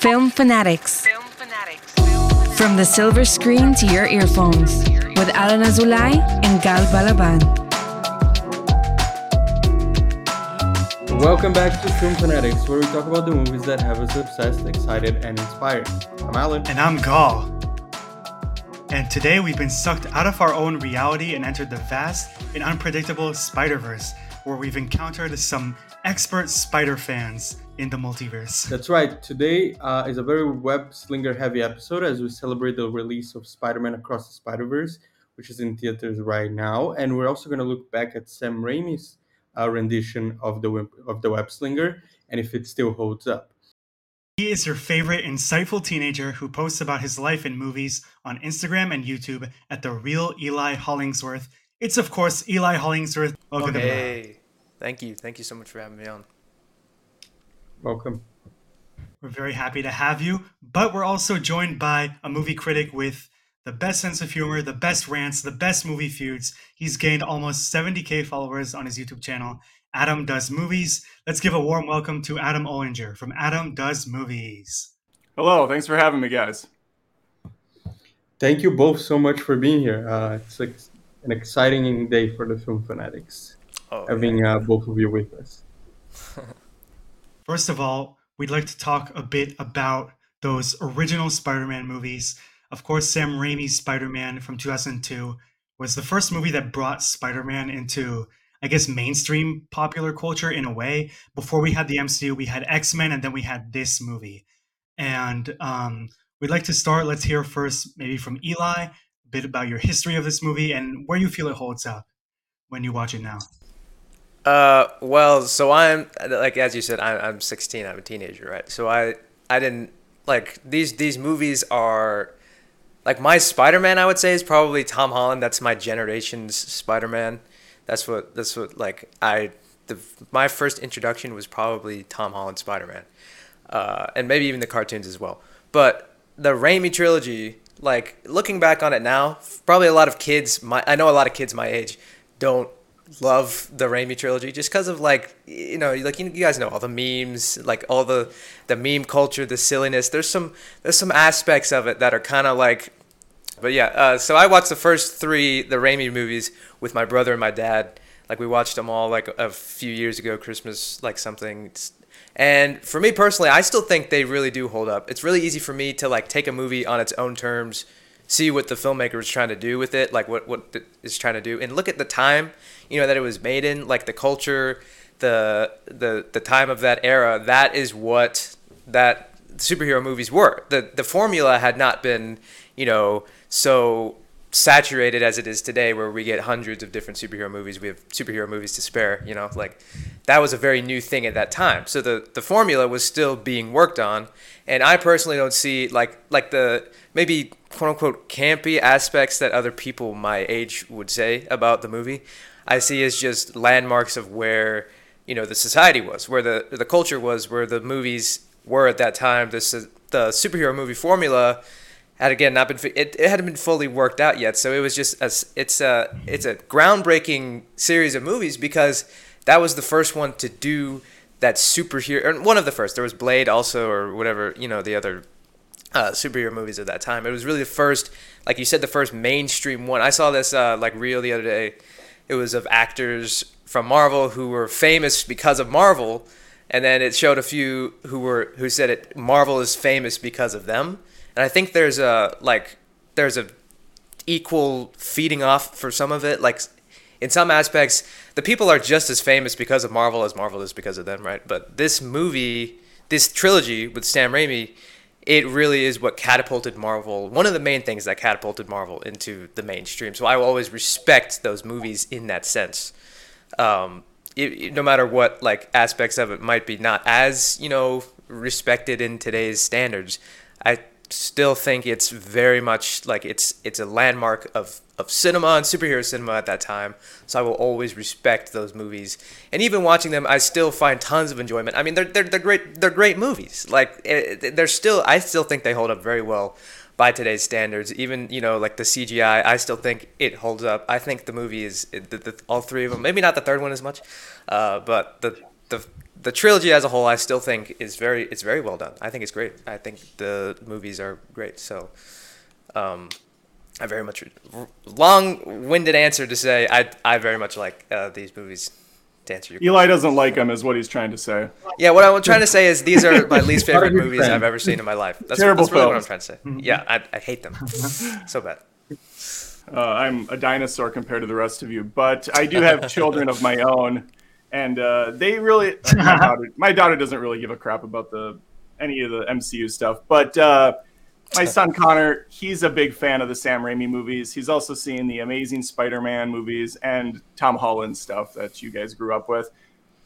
Film Fanatics. From the silver screen to your earphones with Alan Azulay and Gal Balaban. Welcome back to Film Fanatics, where we talk about the movies that have us obsessed, excited, and inspired. I'm Alan. And I'm Gal. And today we've been sucked out of our own reality and entered the vast and unpredictable Spider Verse, where we've encountered some expert spider fans in the multiverse. That's right. Today uh, is a very web slinger heavy episode as we celebrate the release of Spider Man Across the Spider Verse, which is in theaters right now. And we're also going to look back at Sam Raimi's uh, rendition of the, of the web slinger and if it still holds up. He is your favorite insightful teenager who posts about his life in movies on Instagram and YouTube at the real Eli Hollingsworth. It's of course Eli Hollingsworth. Welcome hey. Thank you. Thank you so much for having me on. Welcome. We're very happy to have you, but we're also joined by a movie critic with the best sense of humor, the best rants, the best movie feuds. He's gained almost 70k followers on his YouTube channel. Adam Does Movies. Let's give a warm welcome to Adam Olinger from Adam Does Movies. Hello, thanks for having me, guys. Thank you both so much for being here. Uh, it's like an exciting day for the film fanatics oh, having yeah. uh, both of you with us. First of all, we'd like to talk a bit about those original Spider Man movies. Of course, Sam Raimi's Spider Man from 2002 was the first movie that brought Spider Man into, I guess, mainstream popular culture in a way. Before we had the MCU, we had X Men, and then we had this movie. And um, we'd like to start. Let's hear first, maybe from Eli, a bit about your history of this movie and where you feel it holds up when you watch it now. Uh, well, so I'm like as you said, I'm, I'm 16. I'm a teenager, right? So I I didn't like these these movies are like my Spider-Man. I would say is probably Tom Holland. That's my generation's Spider-Man. That's what that's what like I the my first introduction was probably Tom Holland Spider-Man, uh, and maybe even the cartoons as well. But the Raimi trilogy, like looking back on it now, probably a lot of kids. My I know a lot of kids my age don't love the Raimi trilogy just because of like you know like you, you guys know all the memes like all the the meme culture the silliness. There's some there's some aspects of it that are kind of like but yeah uh, so I watched the first three the Raimi movies with my brother and my dad. Like we watched them all like a few years ago Christmas like something. And for me personally I still think they really do hold up. It's really easy for me to like take a movie on its own terms see what the filmmaker is trying to do with it, like what what is trying to do, and look at the time, you know, that it was made in, like the culture, the the the time of that era. That is what that superhero movies were. the The formula had not been, you know, so saturated as it is today where we get hundreds of different superhero movies we have superhero movies to spare you know like that was a very new thing at that time so the the formula was still being worked on and i personally don't see like like the maybe quote unquote campy aspects that other people my age would say about the movie, I see as just landmarks of where you know the society was, where the the culture was, where the movies were at that time. This the superhero movie formula had again not been it, it hadn't been fully worked out yet. So it was just a it's a it's a groundbreaking series of movies because that was the first one to do that superhero or one of the first. There was Blade also or whatever you know the other uh, superhero movies of that time. It was really the first, like you said, the first mainstream one. I saw this uh, like reel the other day. It was of actors from Marvel who were famous because of Marvel, and then it showed a few who were who said it Marvel is famous because of them. And I think there's a like there's a equal feeding off for some of it. Like in some aspects, the people are just as famous because of Marvel as Marvel is because of them, right? But this movie, this trilogy with Sam Raimi it really is what catapulted Marvel. One of the main things that catapulted Marvel into the mainstream. So I will always respect those movies in that sense. Um, it, no matter what like aspects of it might be not as you know respected in today's standards, I still think it's very much like it's it's a landmark of of cinema and superhero cinema at that time. So I will always respect those movies. And even watching them, I still find tons of enjoyment. I mean, they're they're, they're great. They're great movies. Like eh, eh, they're still. I still think they hold up very well by today's standards. Even you know like the CGI, I still think it holds up. I think the movie is the, the, all three of them. Maybe not the third one as much, uh, but the the the trilogy as a whole, I still think is very it's very well done. I think it's great. I think the movies are great. So, um, I very much long-winded answer to say I I very much like uh, these movies. To answer your Eli doesn't like them, is what he's trying to say. yeah, what I'm trying to say is these are my least favorite movies I've ever seen in my life. That's, Terrible that's really what I'm films. trying to say. Yeah, I, I hate them so bad. Uh, I'm a dinosaur compared to the rest of you, but I do have children of my own, and uh, they really. uh, my, daughter, my daughter doesn't really give a crap about the any of the MCU stuff, but uh, my son Connor, he's a big fan of the Sam Raimi movies. He's also seen the Amazing Spider-Man movies and Tom Holland stuff that you guys grew up with.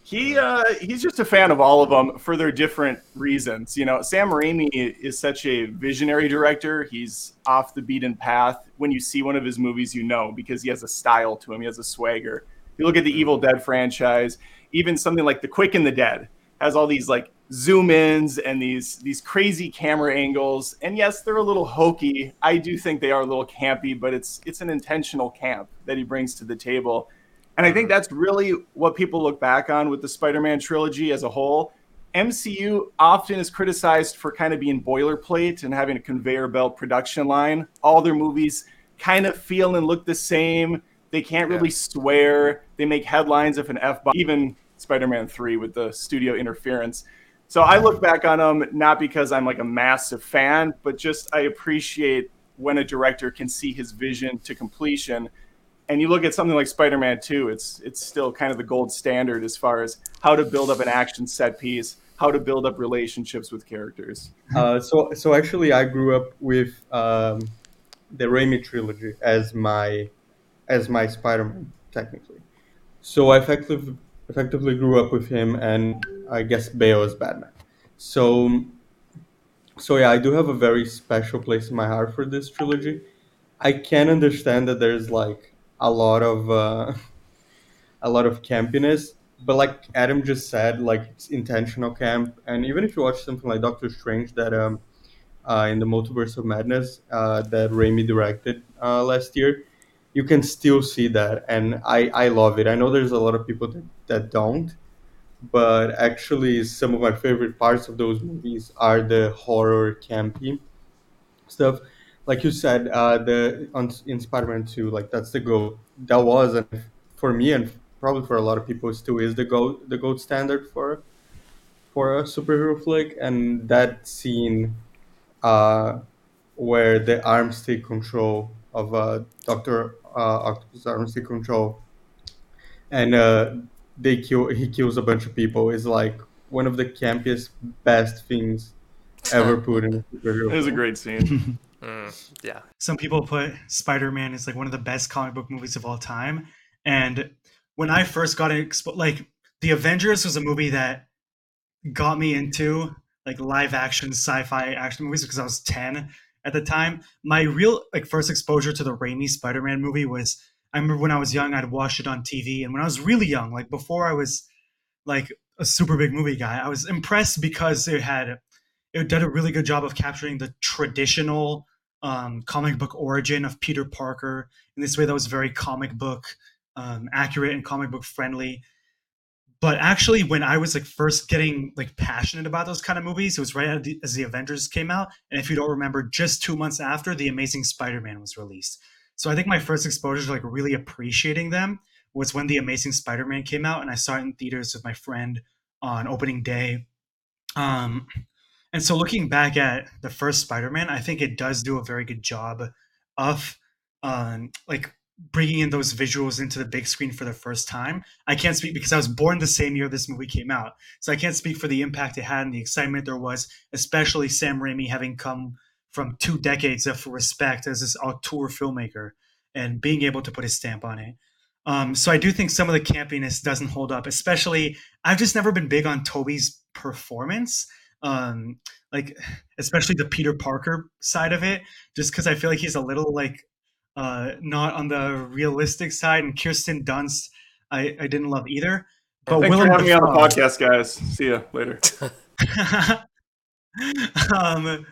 He uh, he's just a fan of all of them for their different reasons. You know, Sam Raimi is such a visionary director. He's off the beaten path. When you see one of his movies, you know because he has a style to him. He has a swagger. You look at the Evil Dead franchise, even something like The Quick and the Dead has all these like zoom ins and these these crazy camera angles. And yes, they're a little hokey. I do think they are a little campy, but it's it's an intentional camp that he brings to the table. And I think mm-hmm. that's really what people look back on with the Spider-Man trilogy as a whole. MCU often is criticized for kind of being boilerplate and having a conveyor belt production line. All their movies kind of feel and look the same. They can't really swear. They make headlines if an F bomb, even Spider Man 3 with the studio interference. So I look back on them not because I'm like a massive fan, but just I appreciate when a director can see his vision to completion. And you look at something like Spider Man 2, it's, it's still kind of the gold standard as far as how to build up an action set piece, how to build up relationships with characters. Uh, so so actually, I grew up with um, the Raimi trilogy as my as my Spider-Man technically. So I effectively effectively grew up with him, and I guess Bale is Batman. So so yeah, I do have a very special place in my heart for this trilogy. I can understand that there's like a lot of uh, a lot of campiness, but like Adam just said, like it's intentional camp. And even if you watch something like Doctor Strange, that um, uh, in the Multiverse of Madness uh, that Raimi directed uh, last year, you can still see that, and I I love it. I know there's a lot of people that, that don't, but actually some of my favorite parts of those movies are the horror campy stuff. Like you said uh the on in spider-man 2 like that's the goat. That was and for me and probably for a lot of people still is the goat the gold standard for for a superhero flick. And that scene uh where the arms take control of uh dr octopus arms take control and uh they kill he kills a bunch of people is like one of the campiest best things ever put in a superhero It was a great scene. Mm, yeah. Some people put Spider Man as like one of the best comic book movies of all time. And when I first got expo- like the Avengers was a movie that got me into like live action sci-fi action movies because I was 10 at the time. My real like first exposure to the Raimi Spider-Man movie was I remember when I was young I'd watch it on TV and when I was really young like before I was like a super big movie guy I was impressed because it had it did a really good job of capturing the traditional um, comic book origin of Peter Parker in this way that was very comic book um, accurate and comic book friendly but actually when i was like first getting like passionate about those kind of movies it was right the- as the avengers came out. And if you don't remember just two months after the amazing spider-man was released. So i think my first exposure to like really appreciating them was when the amazing spider-man came out and i saw it in theaters with my friend on opening day. Um and so looking back at the first spider-man i think it does do a very good job of um like bringing in those visuals into the big screen for the first time I can't speak because I was born the same year this movie came out. So I can't speak for the impact it had and the excitement there was, especially Sam Raimi having come from two decades of respect as this auteur filmmaker and being able to put his stamp on it. Um, so I do think some of the campiness doesn't hold up, especially I've just never been big on Tobey's performance. Um, like especially the Peter Parker side of it, just because I feel like he's a little like uh, not on the realistic side, and Kirsten Dunst I, I didn't love either. But Thanks Willem for having me on the podcast, guys. See you later. um,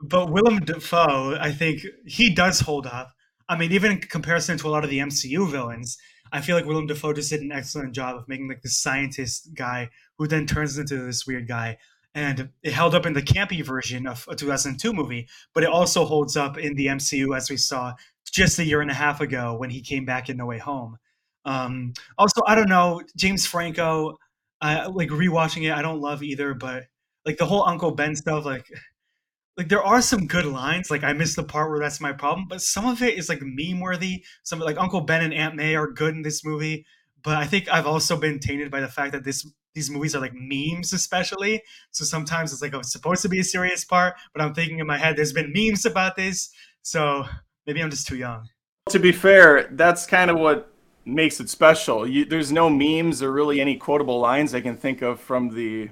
but Willem Dafoe, I think he does hold up. I mean, even in comparison to a lot of the MCU villains, I feel like Willem Dafoe just did an excellent job of making like the scientist guy who then turns into this weird guy. And it held up in the campy version of a 2002 movie, but it also holds up in the MCU as we saw just a year and a half ago when he came back in No Way Home. Um, also, I don't know, James Franco, like rewatching it, I don't love either, but like the whole Uncle Ben stuff, like like there are some good lines. Like I missed the part where that's my problem, but some of it is like meme worthy. Some like Uncle Ben and Aunt May are good in this movie, but I think I've also been tainted by the fact that this these movies are like memes, especially. So sometimes it's like oh, it's supposed to be a serious part, but I'm thinking in my head there's been memes about this, so maybe I'm just too young. To be fair, that's kind of what makes it special. You, there's no memes or really any quotable lines I can think of from the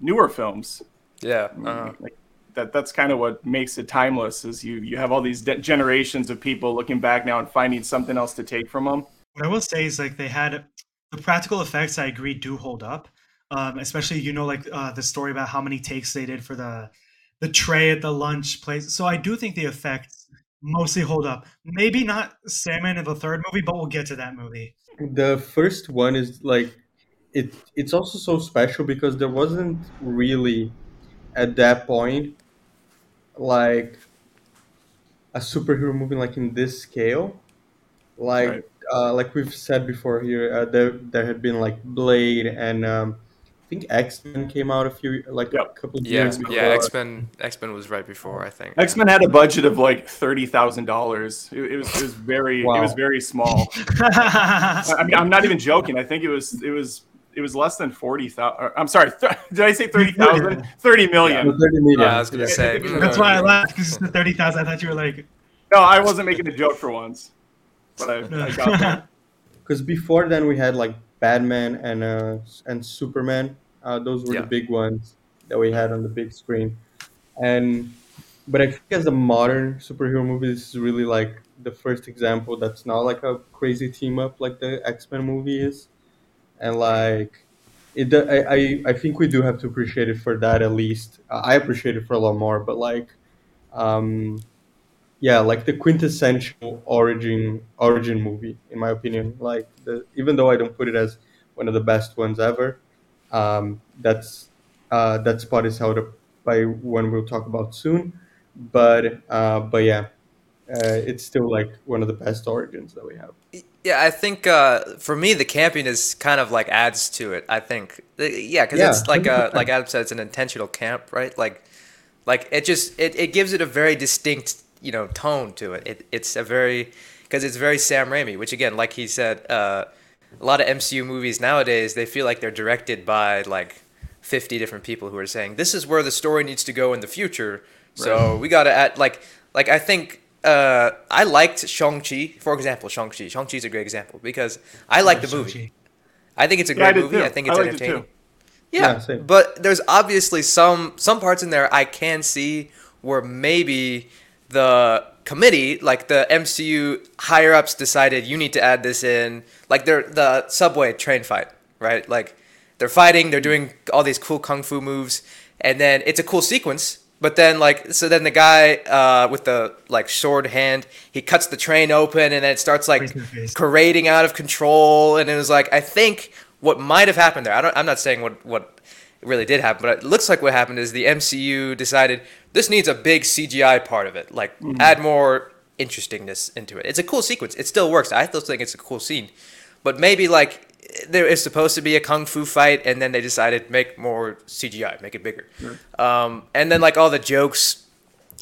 newer films. Yeah. Uh-huh. Like, that that's kind of what makes it timeless is you you have all these de- generations of people looking back now and finding something else to take from them what i will say is like they had the practical effects i agree do hold up um, especially you know like uh, the story about how many takes they did for the the tray at the lunch place. So i do think the effects mostly hold up. Maybe not Sandman in the third movie but we'll get to that movie. The first one is like it it's also so special because there wasn't really at that point like a superhero movie like in this scale. Like right. uh, like we've said before here uh, there there had been like blade and um, I think X Men came out a few like yep. a couple yeah, years before. Yeah, X Men X Men was right before I think. X Men had a budget of like thirty thousand dollars. It, was it was very wow. it was very small. I mean, I'm not even joking. I think it was it was it was less than 40,000. I'm sorry. Th- did I say 30,000? 30 million. Yeah, 30 million. Yeah, I was going to say. That's why I laughed because it's 30,000. I thought you were like. No, I wasn't making a joke for once. But I, I got that. Because before then we had like Batman and uh, and Superman. Uh, those were yeah. the big ones that we had on the big screen. And but I think as a modern superhero movie, this is really like the first example that's not like a crazy team up like the X Men movie is and like it I, I i think we do have to appreciate it for that at least i appreciate it for a lot more but like um yeah like the quintessential origin origin movie in my opinion like the even though i don't put it as one of the best ones ever um that's uh that spot is held up by one we'll talk about soon but uh but yeah uh, it's still like one of the best origins that we have. Yeah, I think uh, for me the campiness kind of like adds to it. I think, uh, yeah, because yeah, it's like a, like Adam said, it's an intentional camp, right? Like, like it just it, it gives it a very distinct you know tone to it. it it's a very because it's very Sam Raimi, which again, like he said, uh, a lot of MCU movies nowadays they feel like they're directed by like 50 different people who are saying this is where the story needs to go in the future. So we got to add like like I think uh, I liked Shang-Chi, for example, Shang-Chi. Shang-Chi is a great example because I like the movie. Shang-Chi. I think it's a great yeah, I movie. Too. I think it's I entertaining. It yeah, yeah but there's obviously some some parts in there I can see where maybe the committee, like the MCU higher ups, decided you need to add this in, like they're the subway train fight, right? Like they're fighting, they're doing all these cool kung fu moves, and then it's a cool sequence but then like so then the guy uh, with the like sword hand he cuts the train open and then it starts like corrading out of control and it was like I think what might have happened there I don't I'm not saying what what really did happen but it looks like what happened is the MCU decided this needs a big CGI part of it like mm-hmm. add more interestingness into it it's a cool sequence it still works I still think it's a cool scene but maybe like there is supposed to be a kung fu fight, and then they decided make more CGI, make it bigger. Sure. Um, and then like all the jokes,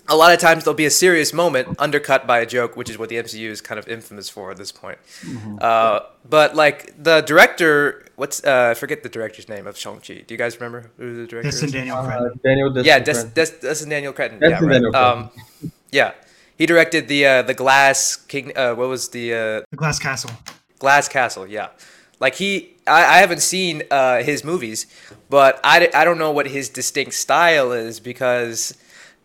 a lot of times there'll be a serious moment undercut by a joke, which is what the MCU is kind of infamous for at this point. Mm-hmm. Uh, but like the director, what's uh, I forget the director's name of Shang Chi. Do you guys remember who the director Destin is? Daniel uh, Daniel Destin yeah, Des, Des, Destin Daniel Cretton. yeah, right. Daniel um, yeah, he directed the uh, the Glass King. Uh, what was the uh, the Glass Castle? Glass Castle. Yeah. Like he, I, I haven't seen uh, his movies, but I, I don't know what his distinct style is because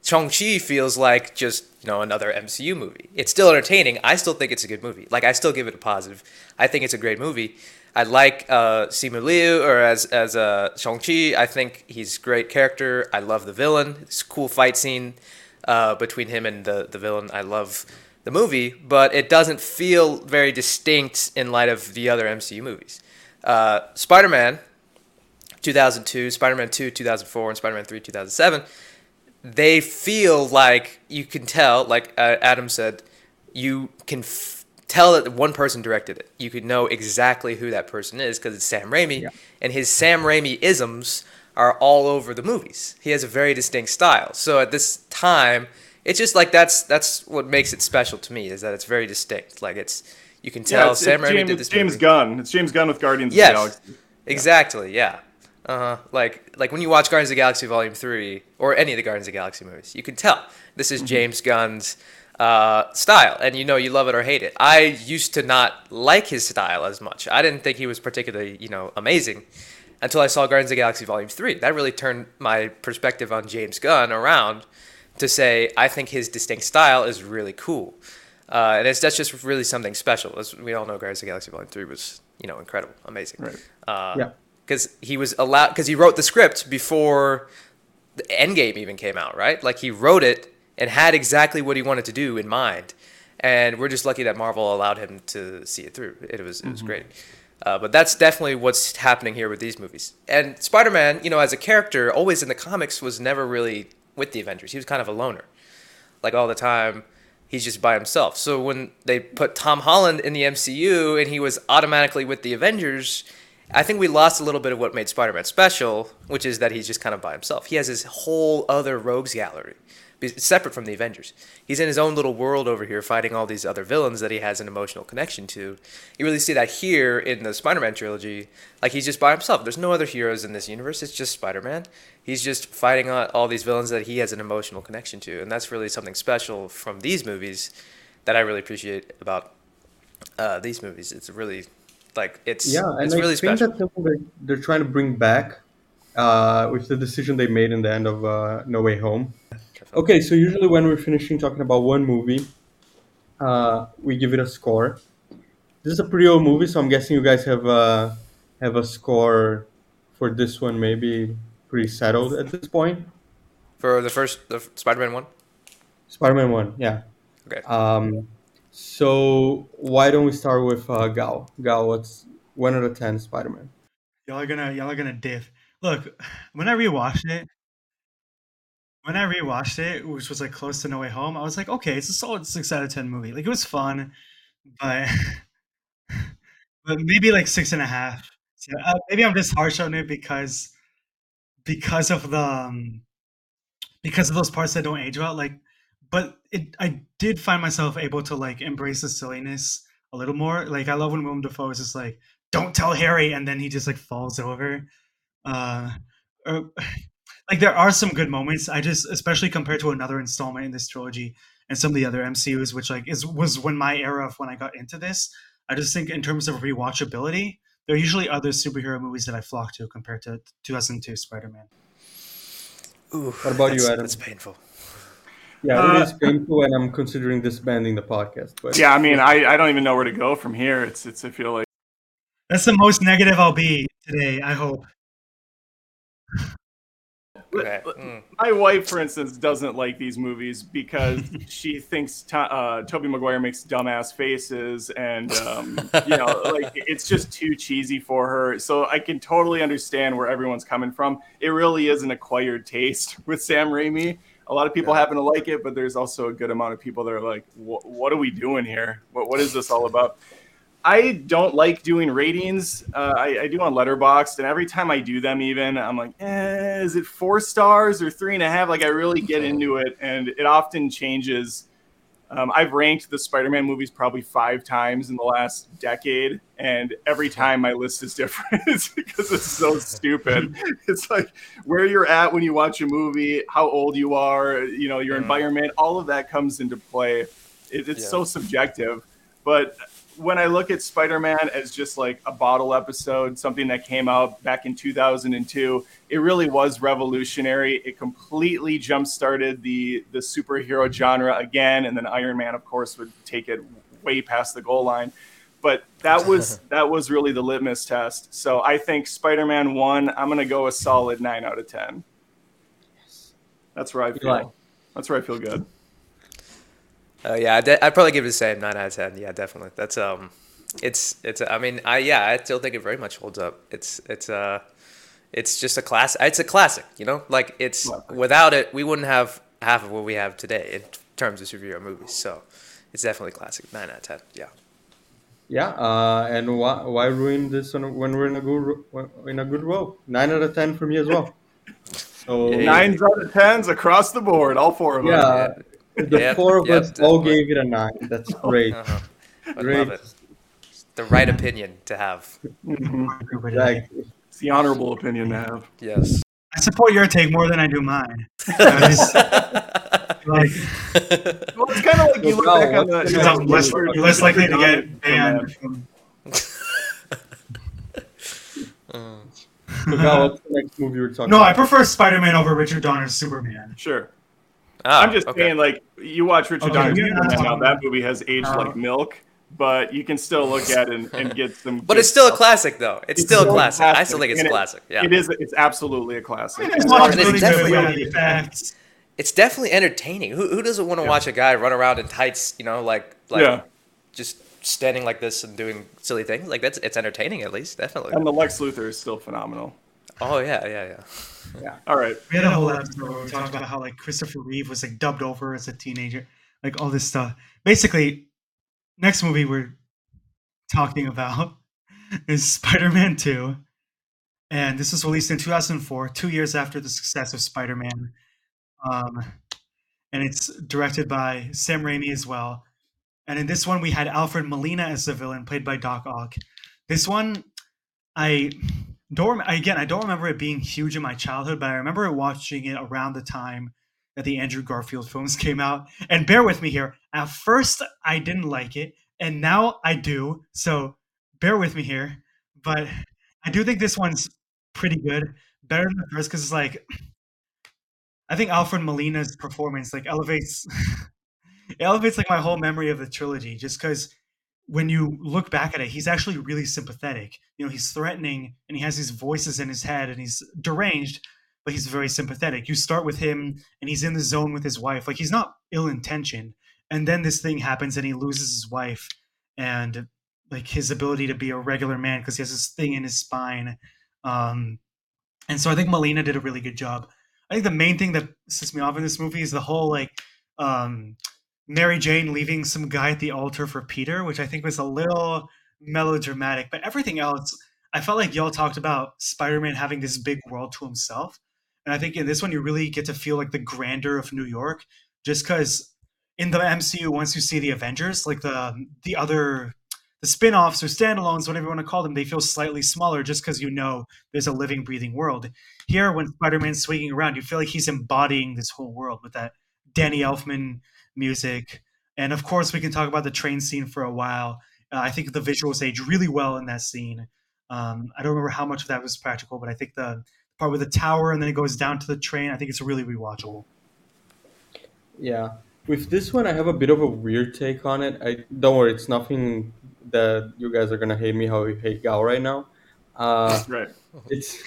Shang-Chi feels like just, you know, another MCU movie. It's still entertaining. I still think it's a good movie. Like, I still give it a positive. I think it's a great movie. I like uh, Simu Liu or as, as uh, Shang-Chi. I think he's a great character. I love the villain. It's cool fight scene uh, between him and the, the villain. I love the movie, but it doesn't feel very distinct in light of the other MCU movies. Uh, Spider Man 2002, Spider Man 2 2004, and Spider Man 3 2007, they feel like you can tell, like uh, Adam said, you can f- tell that one person directed it. You could know exactly who that person is because it's Sam Raimi, yeah. and his Sam Raimi isms are all over the movies. He has a very distinct style. So at this time, it's just like that's that's what makes it special to me is that it's very distinct. Like it's you can tell yeah, it's, Sam it's Raimi James, did this. James movie. Gunn. It's James Gunn with Guardians yes, of the Galaxy. Exactly. Yeah. Uh huh. Like like when you watch Guardians of the Galaxy Volume Three or any of the Guardians of the Galaxy movies, you can tell this is mm-hmm. James Gunn's uh, style, and you know you love it or hate it. I used to not like his style as much. I didn't think he was particularly you know amazing until I saw Guardians of the Galaxy Volume 3. That really turned my perspective on James Gunn around to say I think his distinct style is really cool. Uh, and it's that's just really something special. As we all know, Guardians of the Galaxy Volume 3 was, you know, incredible, amazing. Right. Uh, yeah. Because he was allowed, because he wrote the script before the Endgame even came out, right? Like he wrote it and had exactly what he wanted to do in mind. And we're just lucky that Marvel allowed him to see it through. It was, it was mm-hmm. great. Uh, but that's definitely what's happening here with these movies. And Spider Man, you know, as a character, always in the comics, was never really with the Avengers. He was kind of a loner. Like all the time, he's just by himself. So when they put Tom Holland in the MCU and he was automatically with the Avengers, I think we lost a little bit of what made Spider Man special, which is that he's just kind of by himself. He has his whole other rogues gallery separate from the Avengers. He's in his own little world over here fighting all these other villains that he has an emotional connection to. You really see that here in the Spider Man trilogy. Like, he's just by himself. There's no other heroes in this universe. It's just Spider Man. He's just fighting all these villains that he has an emotional connection to. And that's really something special from these movies that I really appreciate about uh, these movies. It's really, like, it's, yeah, and it's I really think special. That's something they're, they're trying to bring back uh, with the decision they made in the end of uh, No Way Home Okay, so usually when we're finishing talking about one movie, uh, we give it a score. This is a pretty old movie, so I'm guessing you guys have uh, have a score for this one, maybe pretty settled at this point. For the first, the Spider-Man one. Spider-Man one, yeah. Okay. Um, so why don't we start with uh, Gal? Gal, what's one out of ten Spider-Man? Y'all are gonna y'all are gonna diff. Look, when I rewatched it, when I rewatched it, which was like close to No Way Home, I was like, okay, it's a solid six out of ten movie. Like it was fun, but but maybe like six and a half. So, uh, maybe I'm just harsh on it because because of the um, because of those parts that don't age well. Like, but it I did find myself able to like embrace the silliness a little more. Like I love when Willem Dafoe is just like, "Don't tell Harry," and then he just like falls over. Uh, or, like there are some good moments. I just especially compared to another installment in this trilogy and some of the other MCUs, which like is was when my era of when I got into this. I just think in terms of rewatchability, there are usually other superhero movies that I flock to compared to 2002 Spider-Man. Ooh, what about you, Adam? It's painful. Yeah, uh, it is painful, and I'm considering disbanding the podcast. But yeah, I mean, I, I don't even know where to go from here. It's it's I feel like that's the most negative I'll be today. I hope. Mm. My wife, for instance, doesn't like these movies because she thinks to, uh, Tobey Maguire makes dumbass faces, and um, you know, like it's just too cheesy for her. So I can totally understand where everyone's coming from. It really is an acquired taste with Sam Raimi. A lot of people yeah. happen to like it, but there's also a good amount of people that are like, "What are we doing here? What what is this all about?" I don't like doing ratings. Uh, I, I, do on Letterboxd, and every time I do them, even I'm like, eh, is it four stars or three and a half? Like I really get into it, and it often changes. Um, I've ranked the Spider-Man movies probably five times in the last decade, and every time my list is different because it's so stupid. It's like where you're at when you watch a movie, how old you are, you know, your environment, all of that comes into play. It, it's yeah. so subjective, but when I look at Spider Man as just like a bottle episode, something that came out back in 2002, it really was revolutionary. It completely jump started the the superhero genre again, and then Iron Man, of course, would take it way past the goal line. But that was that was really the litmus test. So I think Spider Man one, I'm gonna go a solid nine out of ten. That's where I feel. That's where I feel good. Uh, yeah, I'd, I'd probably give it the same nine out of ten. Yeah, definitely. That's um, it's it's. I mean, I yeah, I still think it very much holds up. It's it's uh, it's just a class. It's a classic. You know, like it's without it, we wouldn't have half of what we have today in terms of superhero movies. So, it's definitely classic. Nine out of ten. Yeah. Yeah, uh, and why why ruin this on, when we're in a good ro- in a good row? Nine out of ten for me as well. So Yeah. Nines out of tens across the board, all four of them. Yeah, the Yep, four of yep, us all definitely. gave it a nine. That's great. Uh-huh. I Great. love it. The right opinion to have. Exactly. It's the honorable opinion to have. Yes. I support your take more than I do mine. Just, like, Well, it's kind of like you look Well, back on the. you're Yeah, less, yeah. you're less likely to get banned that. from. So now, what's the next movie we're talking No, I prefer Spider-Man over Richard Donner's Superman. Sure. Ah, I'm just okay. saying, like, you watch Richard Okay, Donner's you're not Superman now, that movie has aged Uh, like milk, but you can still look at it and, and get some. But it's still a classic, though. It's, It's still a still a classic. I still think it's and it- classic. Yeah. It is. It's absolutely a classic. It's not- not and it's really definitely- with. It's definitely entertaining. Who, who doesn't want to watch a guy run around in tights? You know, like like Yeah. just standing like this and doing silly things. Like that's it's entertaining at least, definitely. And the Lex Luthor is still phenomenal. Oh yeah, yeah, yeah. Yeah. All right. We had a whole episode where we talked about how like Christopher Reeve was like dubbed over as a teenager, like all this stuff. Basically, next movie we're talking about is Spider-Man 2. And this was released in 2004, two years after the success of Spider-Man. Um, and it's directed by Sam Raimi as well. And in this one, we had Alfred Molina as the villain, played by Doc Ock. This one, I don't again i don't remember it being huge in my childhood but i remember watching it around the time that the andrew garfield films came out. And bear with me here at first i didn't like it and now i do so bear with me here. But i do think this one's pretty good better than the first because it's like i think alfred molina's performance like elevates it elevates like my whole memory of the trilogy just because when you look back at it, he's actually really sympathetic. You know, he's threatening and he has these voices in his head and he's deranged, but he's very sympathetic. You start with him and he's in the zone with his wife. Like he's not ill intentioned. And then this thing happens and he loses his wife and like his ability to be a regular man because he has this thing in his spine. Um, and so I think Molina did a really good job. I think the main thing that sets me off in this movie is the whole like um Mary Jane leaving some guy at the altar for Peter, which I think was a little melodramatic. But everything else, I felt like y'all talked about Spider Man having this big world to himself. And I think in this one, you really get to feel like the grandeur of New York, just because in the MCU, once you see the Avengers, like the the other the spin-offs or standalones, whatever you want to call them, they feel slightly smaller just because you know there's a living, breathing world. Here, when Spider-Man's swinging around, you feel like he's embodying this whole world with that Danny Elfman music. And of course, we can talk about the train scene for a while. Uh, I think the visuals age really well in that scene. Um, I don't remember how much of that was practical, but I think the part with the tower and then it goes down to the train, I think it's really rewatchable. Yeah. With this one, I have a bit of a weird take on it. I don't worry, it's nothing that you guys are gonna hate me how you hate Gal right now. Uh, Right. it's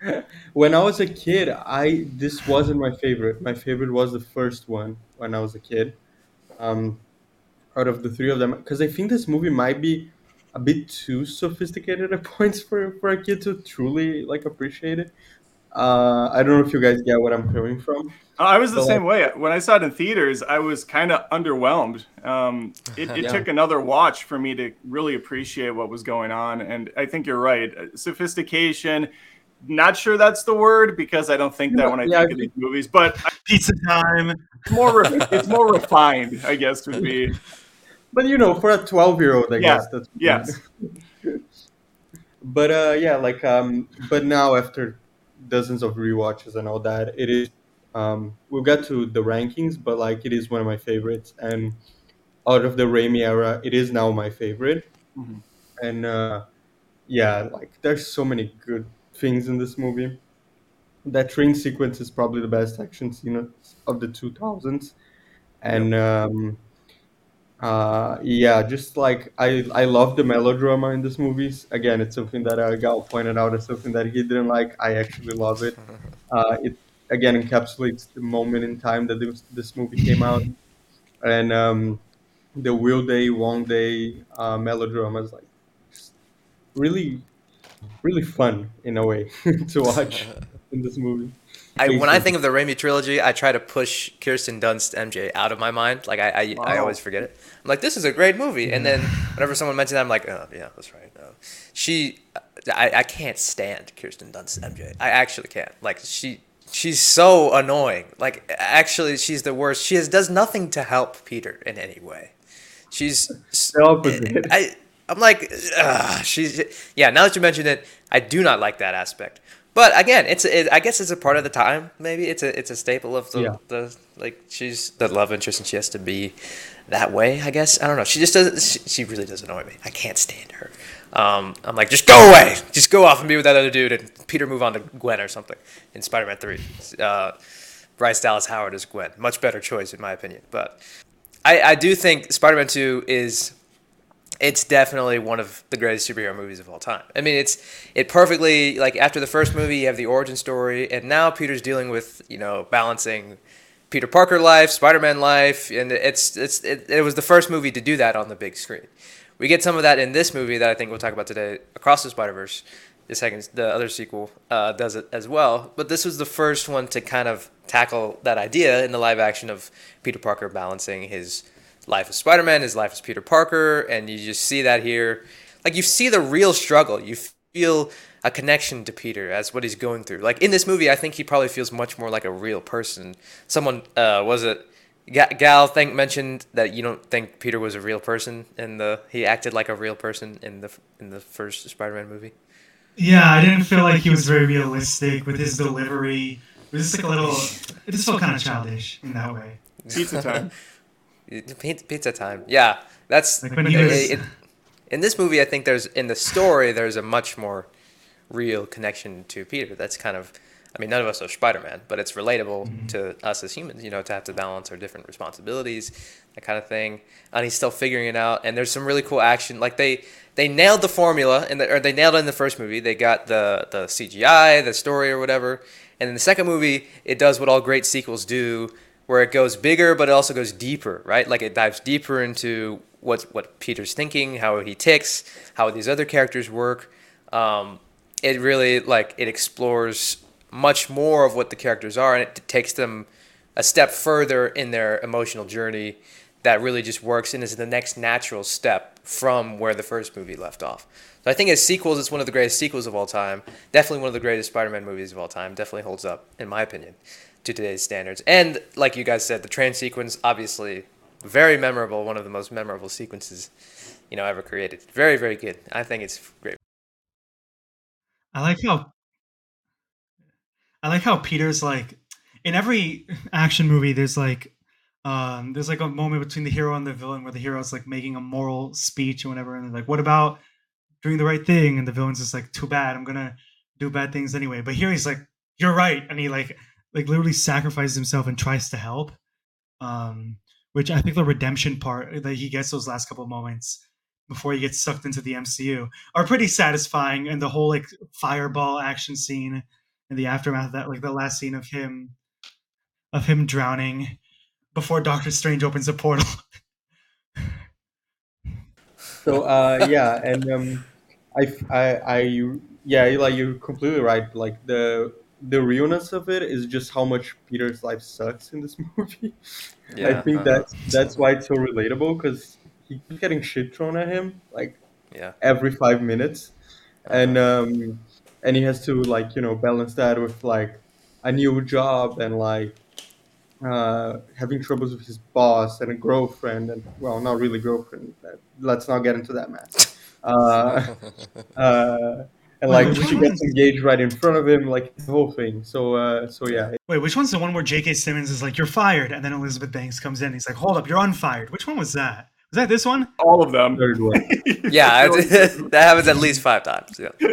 when I was a kid, I this wasn't my favorite. My favorite was the first one when I was a kid. Um, out of the three of them, because I think this movie might be a bit too sophisticated at points for for a kid to truly like appreciate it. Uh, I don't know if you guys get what I'm coming from. I was the same way. When I saw it in theaters, I was kind of underwhelmed. Um, it it Yeah. took another watch for me to really appreciate what was going on. And I think you're right. Uh, Sophistication. Not sure that's the word because I don't think that when I Yeah, think I of these movies, but Pizza time. it's more re- it's more refined, I guess would be. But you know, for a twelve-year-old, I Yeah, guess that's yes. but uh, yeah, like um, but now after dozens of rewatches and all that, it is um, we'll get to the rankings, but like it is one of my favorites, and out of the Raimi era, it is now my favorite, Mhm. and uh, yeah, like there's so many good things in this movie. That train sequence is probably the best action scene of the 2000s, and um, uh, yeah, just like I, I love the melodrama in this movies. Again, it's something that uh, Gal pointed out as something that he didn't like. I actually love it. Uh, it again encapsulates the moment in time that this, this movie came out. and um, the Will Day, Wong Day uh, melodrama is like really, really fun in a way to watch in this movie. I, when I think of the Raimi trilogy, I try to push Kirsten Dunst MJ out of my mind. Like I, I, wow. I oh. always forget it. I'm like, this is a great movie, and then whenever someone mentions that, I'm like, oh yeah, that's right. No. She, I, I can't stand Kirsten Dunst MJ. I actually can't. Like she, she's so annoying. Like actually, she's the worst. She has, does nothing to help Peter in any way. She's so I, I'm like, ugh, she's yeah. Now that you mentioned it, I do not like that aspect. But again, it's it, I guess it's a part of the time. Maybe it's a it's a staple of the, yeah. the like she's the love interest and she has to be that way. I guess I don't know. She just doesn't. She, she really does annoy me. I can't stand her. Um, I'm like, just go away, just go off and be with that other dude, and Peter move on to Gwen or something in Spider-Man Three. Uh, Bryce Dallas Howard is Gwen, much better choice in my opinion. But I, I do think Spider-Man Two is it's definitely one of the greatest superhero movies of all time. I mean, it's it perfectly like after the first movie, you have the origin story, and now Peter's dealing with you know balancing Peter Parker life, Spider-Man life, and it's it's it, it was the first movie to do that on the big screen. We get some of that in this movie that I think we'll talk about today, Across the Spider Verse. The second, the other sequel uh, does it as well, but this was the first one to kind of tackle that idea in the live action of Peter Parker balancing his life as Spider Man, his life as Peter Parker, and you just see that here. Like you see the real struggle. You feel a connection to Peter as what he's going through. Like in this movie, I think he probably feels much more like a real person. Someone uh, was it. Gal think mentioned that you don't think Peter was a real person in the he acted like a real person in the in the first Spider-Man movie. Yeah, I didn't feel like he was very realistic with his delivery. It was just like a little. It just felt kind of childish in that way. Pizza time. Pizza time. Yeah, that's like was... it, in this movie. I think there's in the story there's a much more real connection to Peter. That's kind of. I mean, none of us are Spider Man, but it's relatable mm-hmm. to us as humans. You know, to have to balance our different responsibilities, that kind of thing. And he's still figuring it out. And there's some really cool action. Like they they nailed the formula, and the, or they nailed it in the first movie. They got the the CGI, the story, or whatever. And in the second movie, it does what all great sequels do, where it goes bigger, but it also goes deeper, right? Like it dives deeper into what what Peter's thinking, how he ticks, how these other characters work. Um, it really like it explores much more of what the characters are, and it takes them a step further in their emotional journey. That really just works and is the next natural step from where the first movie left off. So I think as sequels, it's one of the greatest sequels of all time. Definitely one of the greatest Spider-Man movies of all time. Definitely holds up in my opinion to today's standards. And like you guys said, the train sequence obviously very memorable, one of the most memorable sequences you know ever created. Very very good. I think it's great. I like how I like how Peter's like in every action movie there's like um there's like a moment between the hero and the villain where the hero's like making a moral speech or whatever and they're like what about doing the right thing and the villain's just like too bad I'm to do bad things anyway. But here he's like you're right and he like like literally sacrifices himself and tries to help. Um, which I think the redemption part that he gets those last couple moments before he gets sucked into the MCU are pretty satisfying. And the whole like fireball action scene and the aftermath of that, like the last scene of him of him drowning before Doctor Strange opens a portal. so uh, yeah, and um, I, I, I, yeah, like you're completely right. Like the the realness of it is just how much Peter's life sucks in this movie. Yeah, I think uh, that's that's why it's so relatable because he keeps getting shit thrown at him like yeah every five minutes, uh-huh. and um and he has to like you know balance that with like a new job and like uh, having troubles with his boss and a girlfriend and well not really girlfriend let's not get into that mess uh, uh, and like Wait, she gets engaged right in front of him, like the whole thing. So, uh, so yeah. Wait, which one's the one where J.K. Simmons is like, "You're fired," and then Elizabeth Banks comes in, he's like, "Hold up, you're unfired." Which one was that? Was that this one? All of them. Third one. yeah, that happens at least five times. Yeah.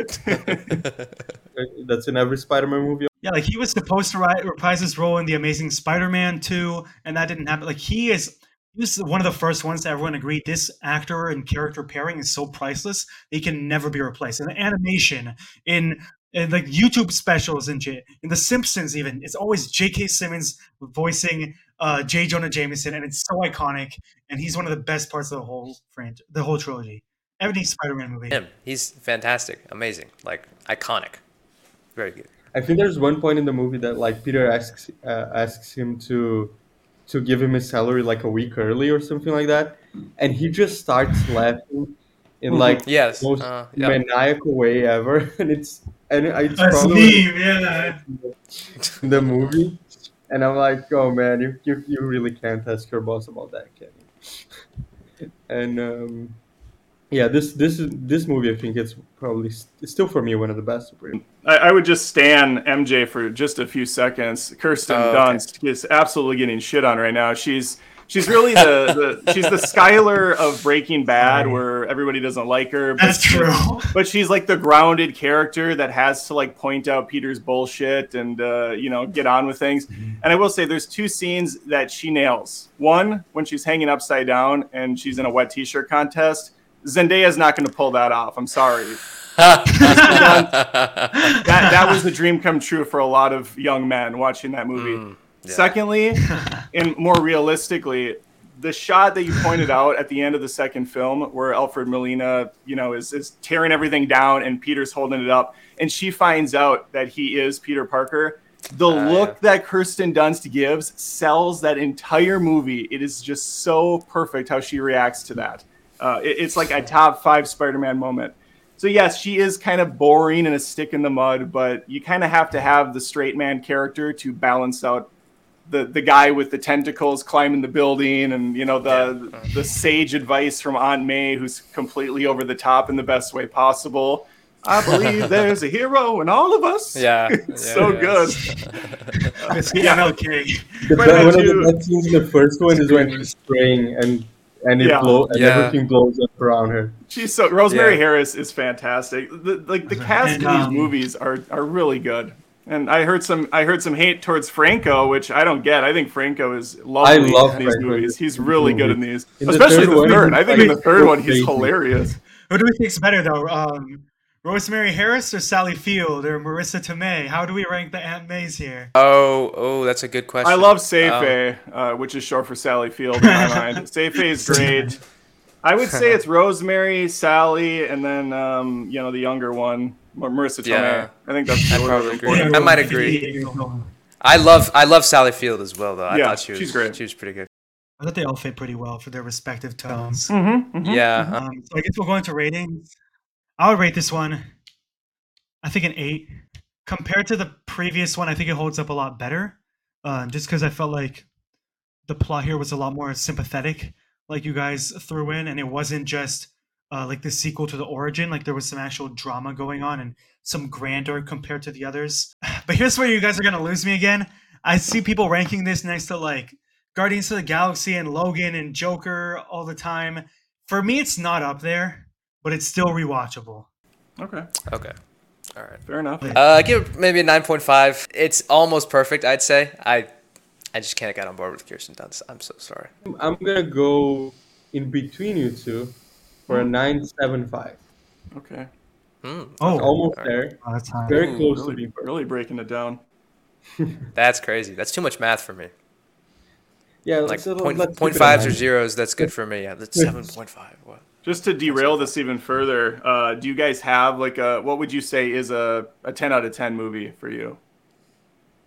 That's in every Spider-Man movie. Yeah, like he was supposed to reprise his role in the Amazing Spider-Man 2, and that didn't happen. Like he is this is one of the first ones that everyone agreed this actor and character pairing is so priceless they can never be replaced. In animation, in, in like YouTube specials and shit, in The Simpsons even, it's always J.K. Simmons voicing uh, J. Jonah Jameson, and it's so iconic. And he's one of the best parts of the whole franchise, the whole trilogy. Every Spider-Man movie. Him, he's fantastic, amazing, like iconic, very good. I think there's one point in the movie that like Peter asks uh, asks him to to give him his salary like a week early or something like that, and he just starts laughing in like Yes, most uh, yeah. maniacal way ever, and it's and it's That's probably meme, yeah. the movie, and I'm like, oh man, you you, you really can't ask your boss about that, can you? And um, yeah, this this is this movie. I think it's probably s- it's still for me one of the best superhero. I, I would just stand MJ for just a few seconds. Kirsten Oh, okay. Dunst is absolutely getting shit on right now. She's she's really the, the she's the Skyler of Breaking Bad, where everybody doesn't like her. But That's true. but she's like the grounded character that has to like point out Peter's bullshit and uh, you know get on with things. And I will say, there's two scenes that she nails. One when she's hanging upside down and she's in a wet t-shirt contest. Zendaya's not going to pull that off. I'm sorry. That that was the dream come true for a lot of young men watching that movie. yeah. Secondly, and more realistically, the shot that you pointed out at the end of the second film, where Alfred Molina, you know, is is tearing everything down and Peter's holding it up, and she finds out that he is Peter Parker. The Ah, look that Kirsten Dunst gives sells that entire movie. It is just so perfect how she reacts to that. Uh, it- it's like a top five Spider-Man moment. So yes, she is kind of boring and a stick in the mud, but you kind of have to have the straight man character to balance out the the guy with the tentacles climbing the building, and you know the the sage advice from Aunt May, who's completely over the top in the best way possible. I believe there's a hero in all of us. Yeah, it's yeah, so yeah. good. It's MLK. The, But be- I one of the best scenes in the first one is when she's spraying and and it Yeah. blow and Yeah. everything blows up around her. She's so Rosemary Yeah. Harris is fantastic. The, like the cast And, of these um, movies are are really good. And I heard some I heard some hate towards Franco, which I don't get. I think Franco is lovely love in these Franco. movies. He's really good in these, In the third the one, third. I think in the third one he's crazy. hilarious. Who do we think's better though? Um, Rosemary Harris or Sally Field or Marisa Tomei? How do we rank the Aunt Mays here? Oh, oh, that's a good question. I love Um, uh, which is short for Sally Field in my mind. Seife is great. I would say it's Rosemary, Sally, and then um, you know the younger one, Marisa Tomei. Yeah. I think that's I'd the order probably agree. I might agree. I love, I love Sally Field as well, though. I Yeah, thought she was, she's great. She was pretty good. I thought they all fit pretty well for their respective tones. Mhm, mhm. Yeah, uh, Um, so I guess we'll go into ratings. I would rate this one, I think an eight. Compared to the previous one, I think it holds up a lot better. Uh, just because I felt like the plot here was a lot more sympathetic, like you guys threw in, and it wasn't just uh, like the sequel to the origin. Like there was some actual drama going on and some grandeur compared to the others. But here's where you guys are gonna lose me again. I see people ranking this next to like Guardians of the Galaxy and Logan and Joker all the time. For me, it's not up there, but it's still rewatchable. Okay, okay. All right. fair enough. Yeah. Uh, give it maybe a 9.5. It's almost perfect, I'd say. I I just can't get on board with Kirsten Dunst. I'm so sorry. I'm gonna go in between you two for a nine seven five. Okay, Hmm, Oh, Almost Alright. there. oh, that's high. Very Ooh, close to really, being really breaking it down. that's crazy. That's too much math for me. Yeah, Like so let's point keep it in fives or zeros, that's good for me. Yeah, that's 7.5. What? Just to derail this even further, uh, do you guys have like a what would you say is a, a ten out of ten movie for you?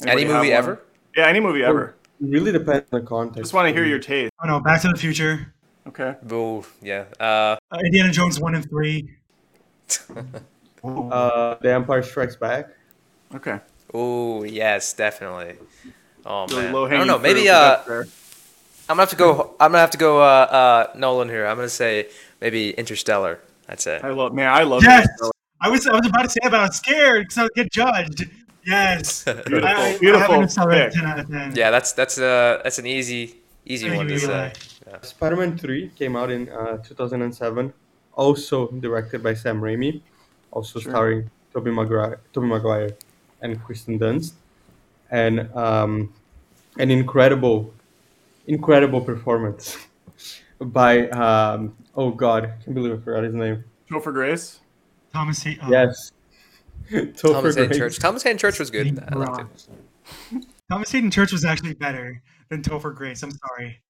Any Anybody have movie ever? Yeah, any movie ever. It really depends on the context. Just want to hear your taste. Oh no, Back to the Future, Okay. Ooh, yeah. Uh, uh, Indiana Jones one and three. Oh. Uh, The Empire Strikes Back. Okay. Oh yes, definitely. Oh man, low I don't know. Maybe uh, I'm gonna have to go. I'm gonna have to go. Uh, uh, Nolan here. I'm gonna say maybe Interstellar. I'd say. I love man. I love Yes! Interstellar. I was I was about to say but I was scared because I would get judged. Yes, Beautiful, I, I, I beautiful have Interstellar at pick. ten out of ten. Yeah, that's that's uh that's an easy easy Thank one to say. Eli. Spider-Man 3 came out in uh, 2007, also directed by Sam Raimi, also Sure. starring Tobey Maguire, Tobey Maguire and Kristen Dunst, and um, an incredible, incredible performance by um, oh god, I can't believe I forgot his name. Topher Grace. Thomas. Hay- oh, Yes, Thomas Topher Hayden Grace. Church. Thomas Hayden Church was good. I liked it. Thomas Hayden Church was actually better than Topher Grace. I'm sorry.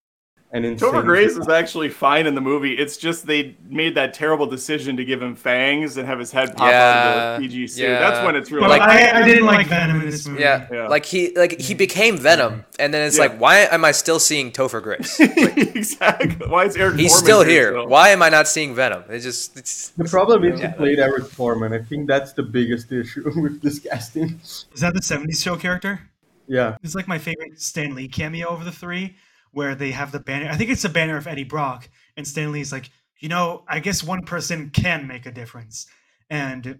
And in Topher Grace is actually fine in the movie. It's just they made that terrible decision to give him fangs and have his head pop out Yeah, of the CG suit. yeah. That's when it's really Like- I, I didn't like Venom in this movie. Yeah, Yeah. like he like he became Venom, and then it's Yeah. like, why am I still seeing Topher Grace? exactly. Why is Eric? He's Foreman still here. still? Why am I not seeing Venom? It's just it's, The problem is Yeah. he played Eric Foreman. I think that's the biggest issue with this casting. Is that the 70s show character? Yeah. It's like my favorite Stan Lee cameo of the three, where they have the banner. I think it's a banner of Eddie Brock, and Stan Lee's like, you know, I guess one person can make a difference. And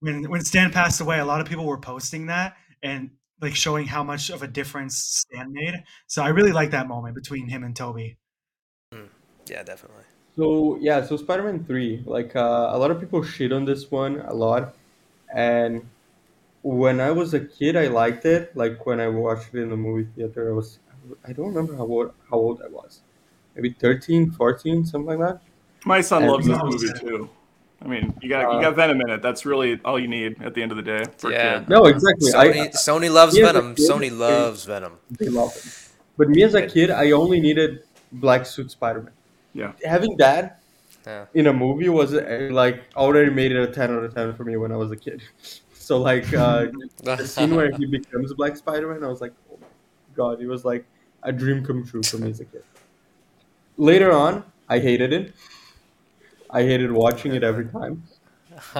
when when Stan passed away, a lot of people were posting that and like showing how much of a difference Stan made. So I really like that moment between him and Tobey. yeah, definitely. So yeah, so Spider-Man three, like uh, a lot of people shit on this one a lot, and when I was a kid, I liked it. Like when I watched it in the movie theater, I was I don't remember how old how old I was, maybe 13, 14, something like that. My son And- loves this movie it's- too. I mean, you got Uh, you got Venom in it. That's really all you need at the end of the day for Yeah. kid. No, exactly. Sony, I, Sony loves he has a Venom. kid, Sony and- loves Venom. they love it. But me as a kid, I only needed black suit Spider-Man. Yeah. Having that Yeah. in a movie was uh, like already made it a 10 out of 10 for me when I was a kid. So like uh, the scene where he becomes Black Spider-Man, I was like, oh my god, it was like a dream come true for me as a kid. Later on, I hated it. I hated watching it every time.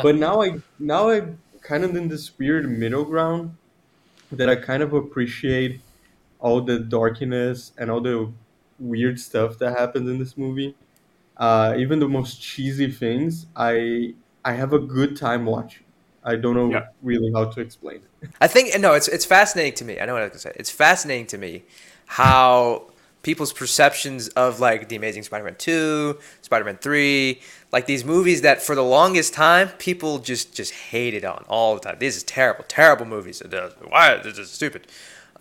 But now I now I'm kind of in this weird middle ground that I kind of appreciate all the darkness and all the weird stuff that happens in this movie. Uh, even the most cheesy things, I I have a good time watching. I don't know Yeah. really how to explain it. I think no, it's it's fascinating to me. I know what I was gonna say. It's fascinating to me how people's perceptions of like the Amazing Spider-Man two, Spider-Man three, like these movies that for the longest time people just just hated on all the time. These is terrible, terrible movies. Why this is stupid.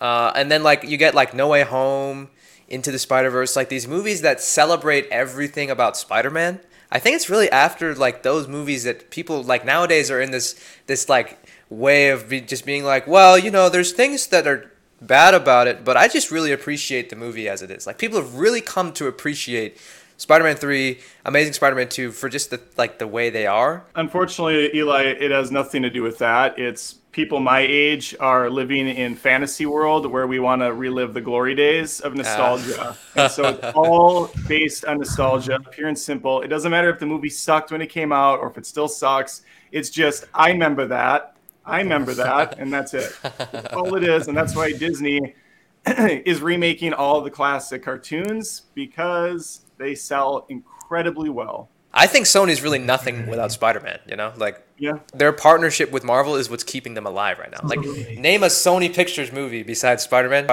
Uh, and then like you get like No Way Home, Into the Spider Verse, like these movies that celebrate everything about Spider-Man. I think it's really after like those movies that people like nowadays are in this this like way of be, just being like, well, you know, there's things that are bad about it, but I just really appreciate the movie as it is. Like people have really come to appreciate Spider-Man 3, Amazing Spider-Man 2 for just the like the way they are. Unfortunately, Eli, it has nothing to do with that. It's people my age are living in fantasy world where we want to relive the glory days of nostalgia. Ah. and so it's all based on nostalgia, pure and simple. It doesn't matter if the movie sucked when it came out or if it still sucks. It's just I remember that. I remember that, and that's it. That's all it is, and that's why Disney is remaking all the classic cartoons because they sell incredibly well. I think Sony's really nothing without Spider-Man, you know? Like Yeah. their partnership with Marvel is what's keeping them alive right now. Like name a Sony Pictures movie besides Spider-Man.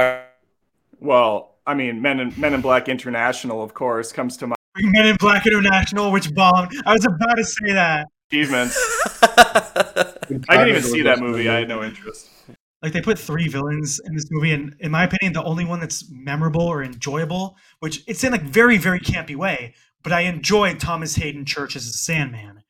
Well, I mean, Men in Men in Black International, of course, comes to mind. Men in Black International, which bombed. I was about to say that. Achievements. I didn't even see that movie. I had no interest. Like they put three villains in this movie, and in my opinion, the only one that's memorable or enjoyable, which it's in like very, very campy way, but I enjoy Thomas Hayden Church as a Sandman.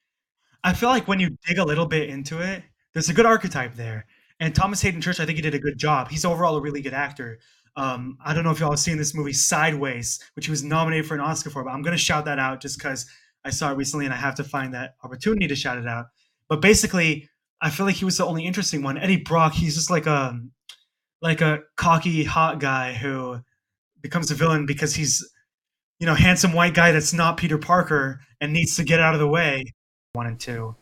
I feel like when you dig a little bit into it, there's a good archetype there. And Thomas Hayden Church, I think he did a good job. He's overall a really good actor. Um, I don't know if y'all have seen this movie Sideways, which he was nominated for an Oscar for, but I'm gonna shout that out just because I saw it recently and I have to find that opportunity to shout it out. But basically, I feel like he was the only interesting one. Eddie Brock, he's just like a like a cocky hot guy who becomes a villain because he's you know handsome white guy that's not Peter Parker and needs to get out of the way. One and two.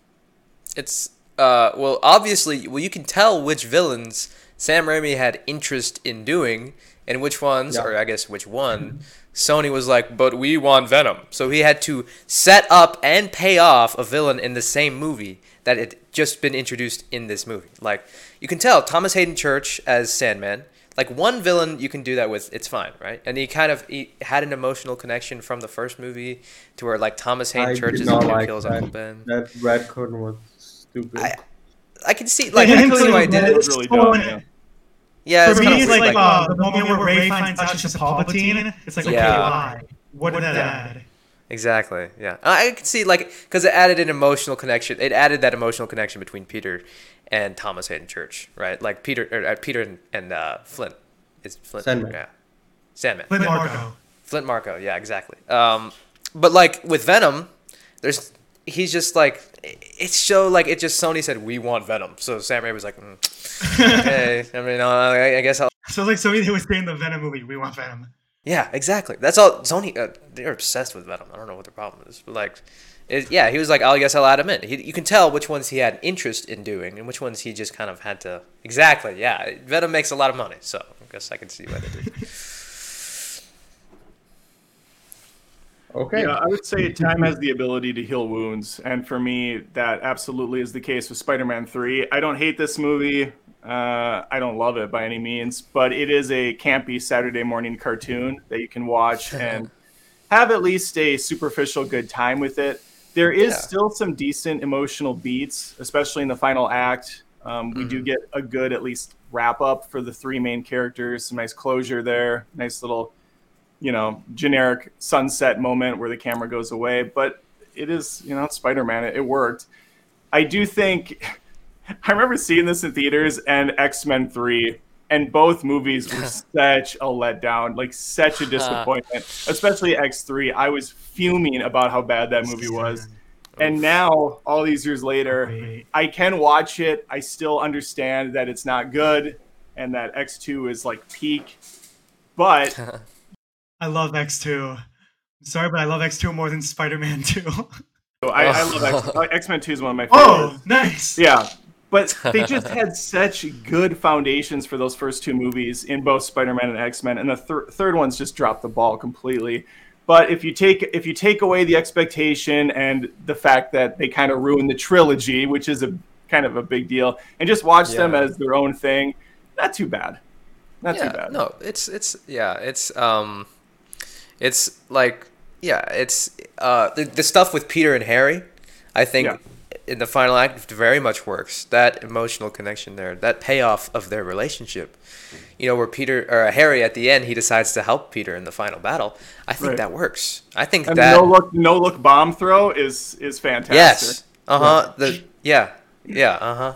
It's uh well obviously well you can tell which villains Sam Raimi had interest in doing and which ones Yeah. or I guess which one Sony was like but we want Venom. So he had to set up and pay off a villain in the same movie that had just been introduced in this movie. Like you can tell Thomas Hayden Church as Sandman like one villain you can do that with it's fine right and he kind of he had an emotional connection from the first movie to where like thomas hayden I church did is the not one like kills that. uncle ben That retcon was stupid. I- I can see, like, I him can see too, why I did it. really dumb, yeah. Yeah, it's For kind me, of it's weird, like, uh, the moment where Rey finds out she's a Palpatine. It's like, okay, why? What did that add? Exactly. Yeah, I I can see like because it added an emotional connection. It added that emotional connection between Peter and Thomas Hayden Church, right? Like Peter, or, uh, Peter and, and uh, Flint. Is Flint? Sandman. Yeah, Sandman. Flint Marko. Flint Marko, yeah, exactly. Um, but like with Venom, there's he's just like it's so like it just Sony said we want Venom, so Sam Raimi was like, mm, okay, I mean, uh, I, I guess I'll. So like so they was saying the Venom movie, we want Venom. Yeah, exactly. That's all. Sony, uh, they're obsessed with Venom. I don't know what the problem is, but like, it, yeah, he was like, I guess I'll add him in. He, you can tell which ones he had interest in doing and which ones he just kind of had to. Exactly. Yeah, Venom makes a lot of money, so I guess I can see why they did. Okay. Yeah, I would say time has the ability to heal wounds, and for me, that absolutely is the case with Spider-Man Three. I don't hate this movie. Uh, I don't love it by any means, but it is a campy Saturday morning cartoon that you can watch and have at least a superficial good time with it. There is Yeah. still some decent emotional beats, especially in the final act. Um, we do get a good, at least, wrap up for the three main characters. Some nice closure there. Nice little you know, generic sunset moment where the camera goes away, but it is, you know, Spider-Man. It, it worked. I do think I remember seeing this in theaters and X-Men 3 and both movies were such a letdown, like such a disappointment. Especially X3. I was fuming about how bad that movie was. And now, all these years later, I can watch it. I still understand that it's not good and that X2 is like peak. But I love X2. I'm sorry, but I love X2 more than Spider-Man 2. I, I love X- uh, X-Men 2 is one of my oh, nice. Yeah. But they just had such good foundations for those first two movies in both Spider-Man and X-Men, and the thir- third one's just dropped the ball completely. But if you take if you take away the expectation and the fact that they kind of ruined the trilogy, which is a kind of a big deal, and just watch them as their own thing, not too bad. Not yeah, too bad. No, it's it's yeah, it's um, it's like yeah, it's uh the, the stuff with Peter and Harry. I think Yeah. In the final act very much works. That emotional connection there, that payoff of their relationship. You know, where Peter or Harry at the end he decides to help Peter in the final battle. I think Right. that works. I think And that no look no look bomb throw is is fantastic. Yes. Uh huh. The yeah yeah uh huh.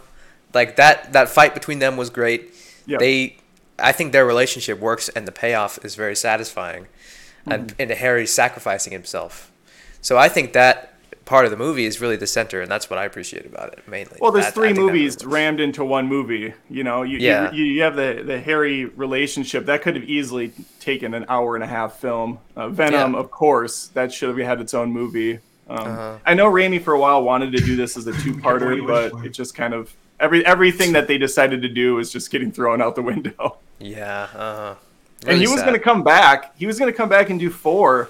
Like that that fight between them was great. Yeah. They, I think their relationship works, and the payoff is very satisfying, and Mm-hmm. and Harry sacrificing himself. So I think that part of the movie is really the center, and that's what I appreciate about it mainly. Well, there's That- three movies works. rammed into one movie. You know, you, Yeah. you, you have the, the Harry relationship that could have easily taken an hour and a half film. Uh, Venom, Yeah. of course, that should have had its own movie. Um, Uh-huh. I know Raimi for a while wanted to do this as a two-parter, what you wish but it just kind of every everything that they decided to do is just getting thrown out the window. Yeah. Uh huh. and he was going to come back. He was going to come back and do four.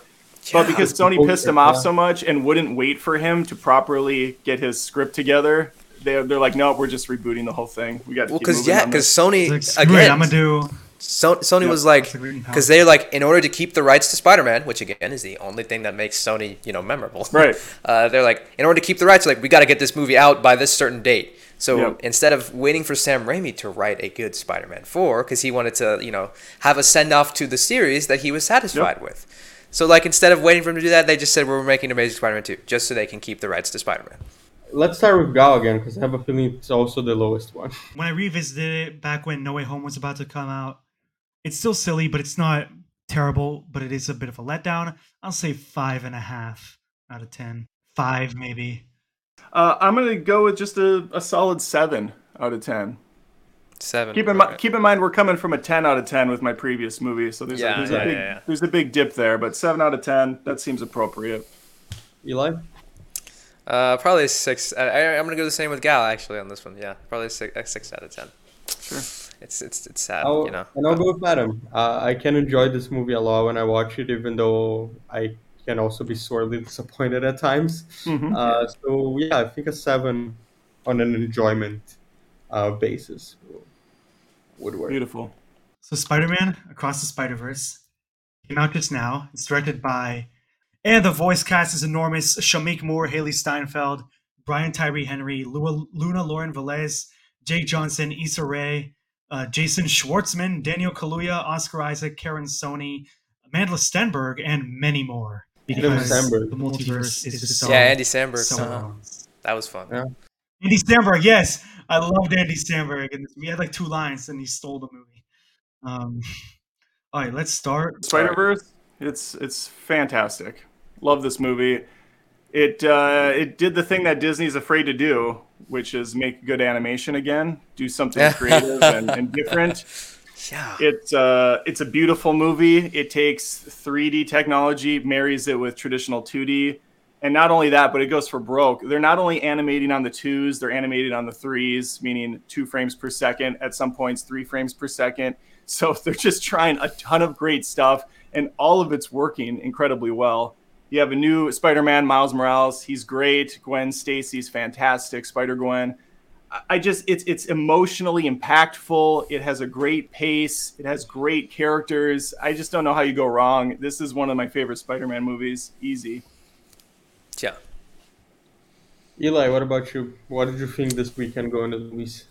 But because Sony pissed him yeah. off so much and wouldn't wait for him to properly get his script together, they're, they're like, no, we're just rebooting the whole thing. We got to Well, keep because moving yeah, because. Sony like, screw it, again, I'm gonna do. So, Sony Yeah, was like, it's like rooting because they're like, in order to keep the rights to Spider-Man, which again is the only thing that makes Sony, you know, memorable. Right. Uh, they're like, in order to keep the rights, like we got to get this movie out by this certain date. So Yep. instead of waiting for Sam Raimi to write a good Spider-Man four, because he wanted to, you know, have a send off to the series that he was satisfied with. So like instead of waiting for him to do that, they just said we're making Amazing Spider-Man two, just so they can keep the rights to Spider-Man. Let's start with Gal again because I have a feeling it's also the lowest one. When I revisited it back when No Way Home was about to come out, it's still silly, but it's not terrible. But it is a bit of a letdown. I'll say five and a half out of ten. Five maybe. Uh, I'm going to go with just a, a solid seven out of 10. Seven. Keep in, right. mi- keep in mind, we're coming from a 10 out of 10 with my previous movie. So there's, Yeah, a, there's, yeah, a big, yeah, yeah. there's a big dip there. But 7 out of 10, that seems appropriate. Eli? Uh, probably six. I, I, I'm gonna go the same with Gal actually on this one. Yeah, probably six, six out of ten. Sure. It's it's it's sad, I'll, you know. and I'll go with Madam. Uh, I can enjoy this movie a lot when I watch it, even though I can also be sorely disappointed at times. Mhm. Uh, so yeah, I think a seven on an enjoyment uh, basis would work. Uh, Beautiful. So Spider-Man Across the Spider-Verse came out just now. It's directed by, and the voice cast is enormous: Shameik Moore, Hailee Steinfeld, Brian Tyree Henry, Lua, Luna Lauren Velez, Jake Johnson, Issa Rae, uh, Jason Schwartzman, Daniel Kaluuya, Oscar Isaac, Karan Soni, Amandla Stenberg, and many more. Because Samberg. the multiverse is just so yeah, Andy Samberg. so uh-huh. That was fun. Yeah. Andy Samberg, yes, I loved Andy Samberg, and he had like two lines, and he stole the movie. Um, all right, let's start. Spider Verse. It's it's fantastic. Love this movie. It uh, it did the thing that Disney's afraid to do, which is make good animation again, do something creative and, and different. Yeah. It's uh, it's a beautiful movie. It takes 3D technology, marries it with traditional 2D, and not only that, but it goes for broke. They're not only animating on the twos, they're animating on the threes, meaning two frames per second. At some points, three frames per second. So they're just trying a ton of great stuff, and all of it's working incredibly well. You have a new Spider-Man, Miles Morales. He's great. Gwen Stacy's fantastic. Spider Gwen. I just it's it's emotionally impactful. It has a great pace. It has great characters. I just don't know how you go wrong. This is one of my favorite Spider-Man movies. Easy. Yeah. Eli, what about you? What did you think this weekend going to the movies?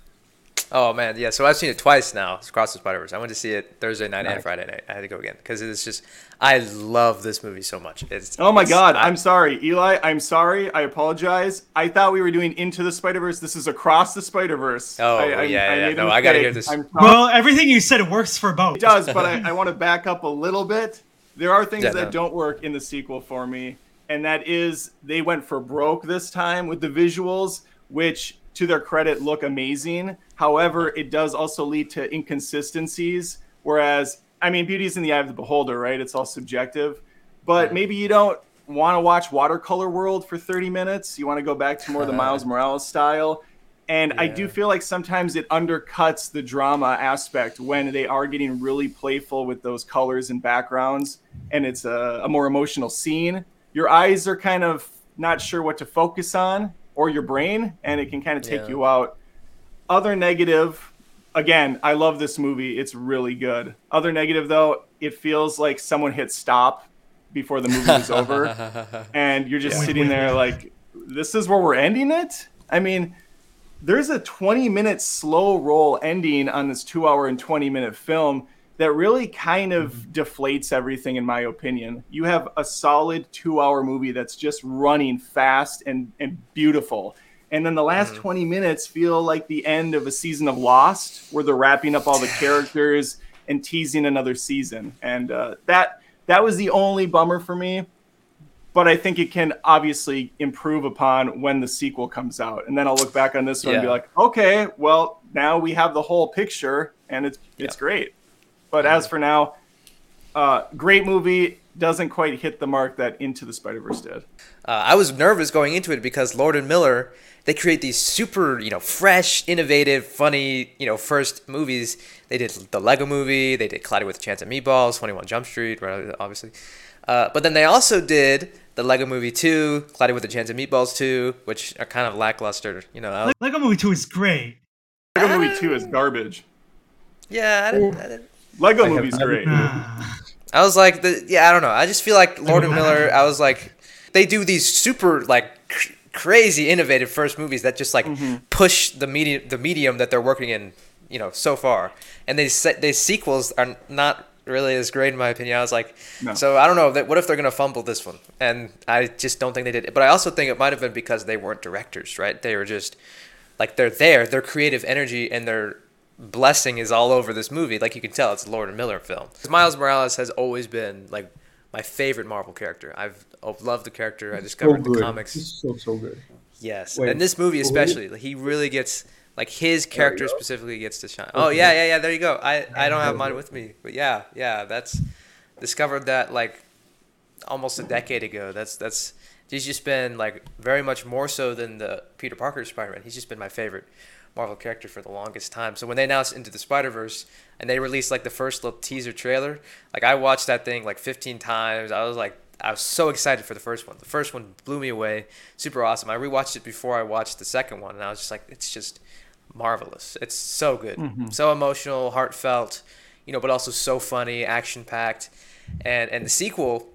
Oh man, yeah. So I've seen it twice now. It's Across the Spider Verse. I went to see it Thursday night nice. and Friday night. I had to go again because it's just I love this movie so much. It's oh my it's, god. I, I'm sorry, Eli. I'm sorry. I apologize. I thought we were doing Into the Spider Verse. This is Across the Spider Verse. Oh I, I, yeah, yeah. no, I gotta hear this. well, everything you said works for both. It does, but I, I want to back up a little bit. There are things yeah, that no. don't work in the sequel for me, and that is they went for broke this time with the visuals, which to their credit look amazing However, it does also lead to inconsistencies. Whereas, I mean, beauty is in the eye of the beholder, right? It's all subjective. But maybe you don't want to watch Watercolor World for 30 minutes. You want to go back to more of the Miles Morales style. And yeah. I do feel like sometimes it undercuts the drama aspect when they are getting really playful with those colors and backgrounds, and it's a, a more emotional scene. Your eyes are kind of not sure what to focus on, or your brain, and it can kind of take yeah. you out other negative, again, I love this movie. It's really good. Other negative though, it feels like someone hit stop before the movie was over, and you're just yeah. sitting there like, this is where we're ending it. I mean, there's a 20 minute slow roll ending on this two hour and 20 minute film that really kind of mm-hmm. deflates everything in my opinion you have a solid two hour movie that's just running fast and, and beautiful and then the last mm-hmm. 20 minutes feel like the end of a season of Lost, where they're wrapping up all the characters and teasing another season. And uh, that that was the only bummer for me. But I think it can obviously improve upon when the sequel comes out, and then I'll look back on this one yeah. and be like, okay, well now we have the whole picture, and it's it's yeah. great. But as for now, uh, great movie doesn't quite hit the mark that Into the Spider Verse did. Uh, I was nervous going into it because Lord and Miller they create these super, you know, fresh, innovative, funny, you know, first movies. They did the Lego movie, they did Cloudy with a Chance of Meatballs, 21 Jump Street, right, obviously. Uh, but then they also did the Lego Movie 2, Cloudy with a Chance of Meatballs 2, which are kind of lackluster, you know. Lego Movie 2 is great. Lego Movie 2 is garbage. Yeah, I didn't, I didn't. Lego Movie's great. I was like, the, yeah, I don't know. I just feel like Lord and Miller. I was like, they do these super like crazy innovative first movies that just like mm-hmm. push the medium the medium that they're working in you know so far and these these sequels are not really as great in my opinion i was like no. so i don't know that what if they're going to fumble this one and i just don't think they did but i also think it might have been because they weren't directors right they were just like they're there their creative energy and their blessing is all over this movie like you can tell it's a lord and miller film miles morales has always been like my favorite marvel character i've loved the character i discovered so the comics He's so so good Yes, Wait, and this movie especially, wait. he really gets like his character specifically gets to shine. Oh yeah, yeah, yeah. There you go. I I don't have mine with me, but yeah, yeah. That's discovered that like almost a decade ago. That's that's he's just been like very much more so than the Peter Parker Spider-Man. He's just been my favorite Marvel character for the longest time. So when they announced Into the Spider Verse and they released like the first little teaser trailer, like I watched that thing like 15 times. I was like I was so excited for the first one. The first one blew me away. Super awesome. I rewatched it before I watched the second one, and I was just like, it's just marvelous. It's so good, mm-hmm. so emotional, heartfelt, you know, but also so funny, action packed, and and the sequel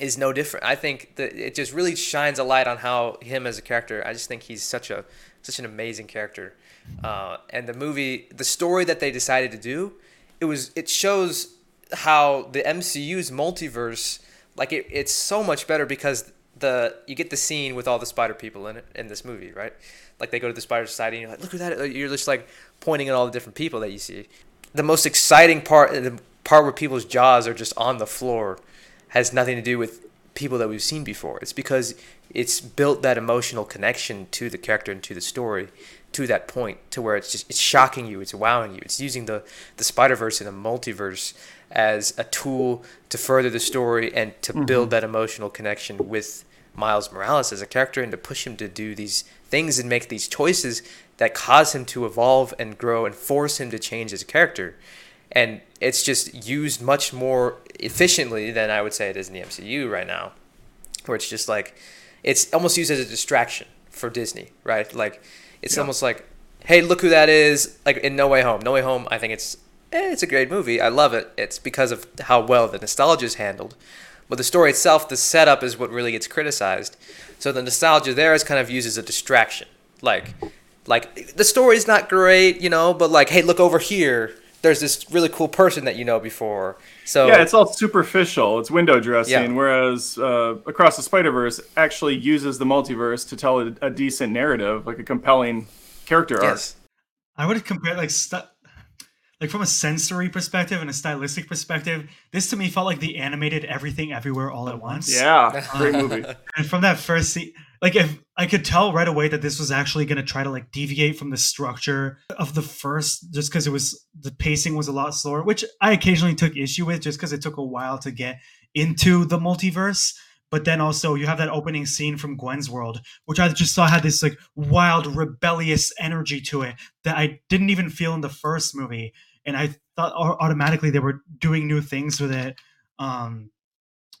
is no different. I think that it just really shines a light on how him as a character. I just think he's such a such an amazing character, uh, and the movie, the story that they decided to do, it was it shows how the MCU's multiverse like it, it's so much better because the you get the scene with all the spider people in it in this movie, right? Like they go to the Spider Society and you're like, look at that. You're just like pointing at all the different people that you see. The most exciting part, the part where people's jaws are just on the floor, has nothing to do with people that we've seen before. It's because it's built that emotional connection to the character and to the story to that point to where it's just it's shocking you it's wowing you it's using the the spider verse and the multiverse as a tool to further the story and to mm-hmm. build that emotional connection with miles morales as a character and to push him to do these things and make these choices that cause him to evolve and grow and force him to change as a character and it's just used much more efficiently than i would say it is in the mcu right now where it's just like it's almost used as a distraction for Disney, right? Like it's yeah. almost like, hey, look who that is. Like in No Way Home. No Way Home, I think it's eh, it's a great movie. I love it. It's because of how well the nostalgia is handled. But the story itself, the setup is what really gets criticized. So the nostalgia there is kind of used as a distraction. Like like the story's not great, you know, but like, hey, look over here there's this really cool person that you know before. So yeah, it's all superficial. It's window dressing. Yeah. Whereas uh, Across the Spider Verse actually uses the multiverse to tell a, a, decent narrative, like a compelling character yes. arc. I would compare like st- like from a sensory perspective and a stylistic perspective. This to me felt like the animated Everything Everywhere All at Once. Yeah, great movie. and from that first scene, like if I could tell right away that this was actually going to try to like deviate from the structure of the first, just because it was the pacing was a lot slower, which I occasionally took issue with, just because it took a while to get into the multiverse. But then also you have that opening scene from Gwen's world, which I just saw had this like wild, rebellious energy to it that I didn't even feel in the first movie, and I thought automatically they were doing new things with it. Um,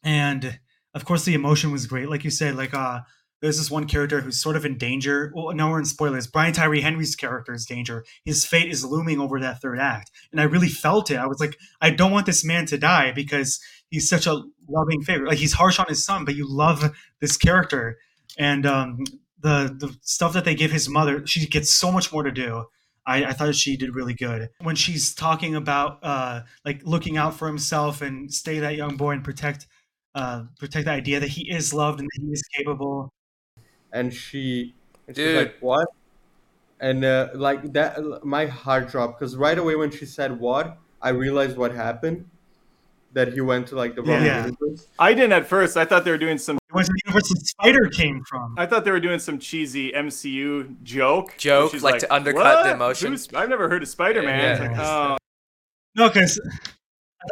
and of course the emotion was great, like you said, like uh there's this one character who's sort of in danger. Well, now we're in spoilers. Brian Tyree Henry's character is danger. His fate is looming over that third act. And I really felt it. I was like, I don't want this man to die because he's such a loving figure. Like he's harsh on his son, but you love this character. And um, the the stuff that they give his mother, she gets so much more to do. I, I thought she did really good when she's talking about uh, like looking out for himself and stay that young boy and protect uh, protect the idea that he is loved and that he is capable and she and she's like what? And uh, like that my heart dropped because right away when she said what? I realized what happened that he went to like the wrong yeah. universe. I didn't at first. I thought they were doing some it was the universe the spider came from. I thought they were doing some cheesy mcu joke. Joke like, like, to undercut what? the emotion Who's, i've never heard of spider-man. Yeah, yeah. Like, oh. no because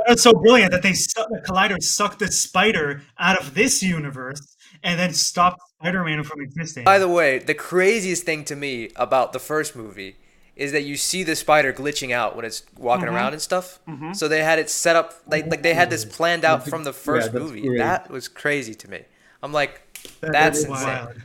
that's so brilliant that they the collider sucked the spider out of this universe and then stopped Spider-Man from existing. By the way, the craziest thing to me about the first movie is that you see the spider glitching out when it's walking mm-hmm. around and stuff. Mm-hmm. So they had it set up like like they had this planned out from the first yeah, movie. Great. That was crazy to me. I'm like, that's insane. Wild.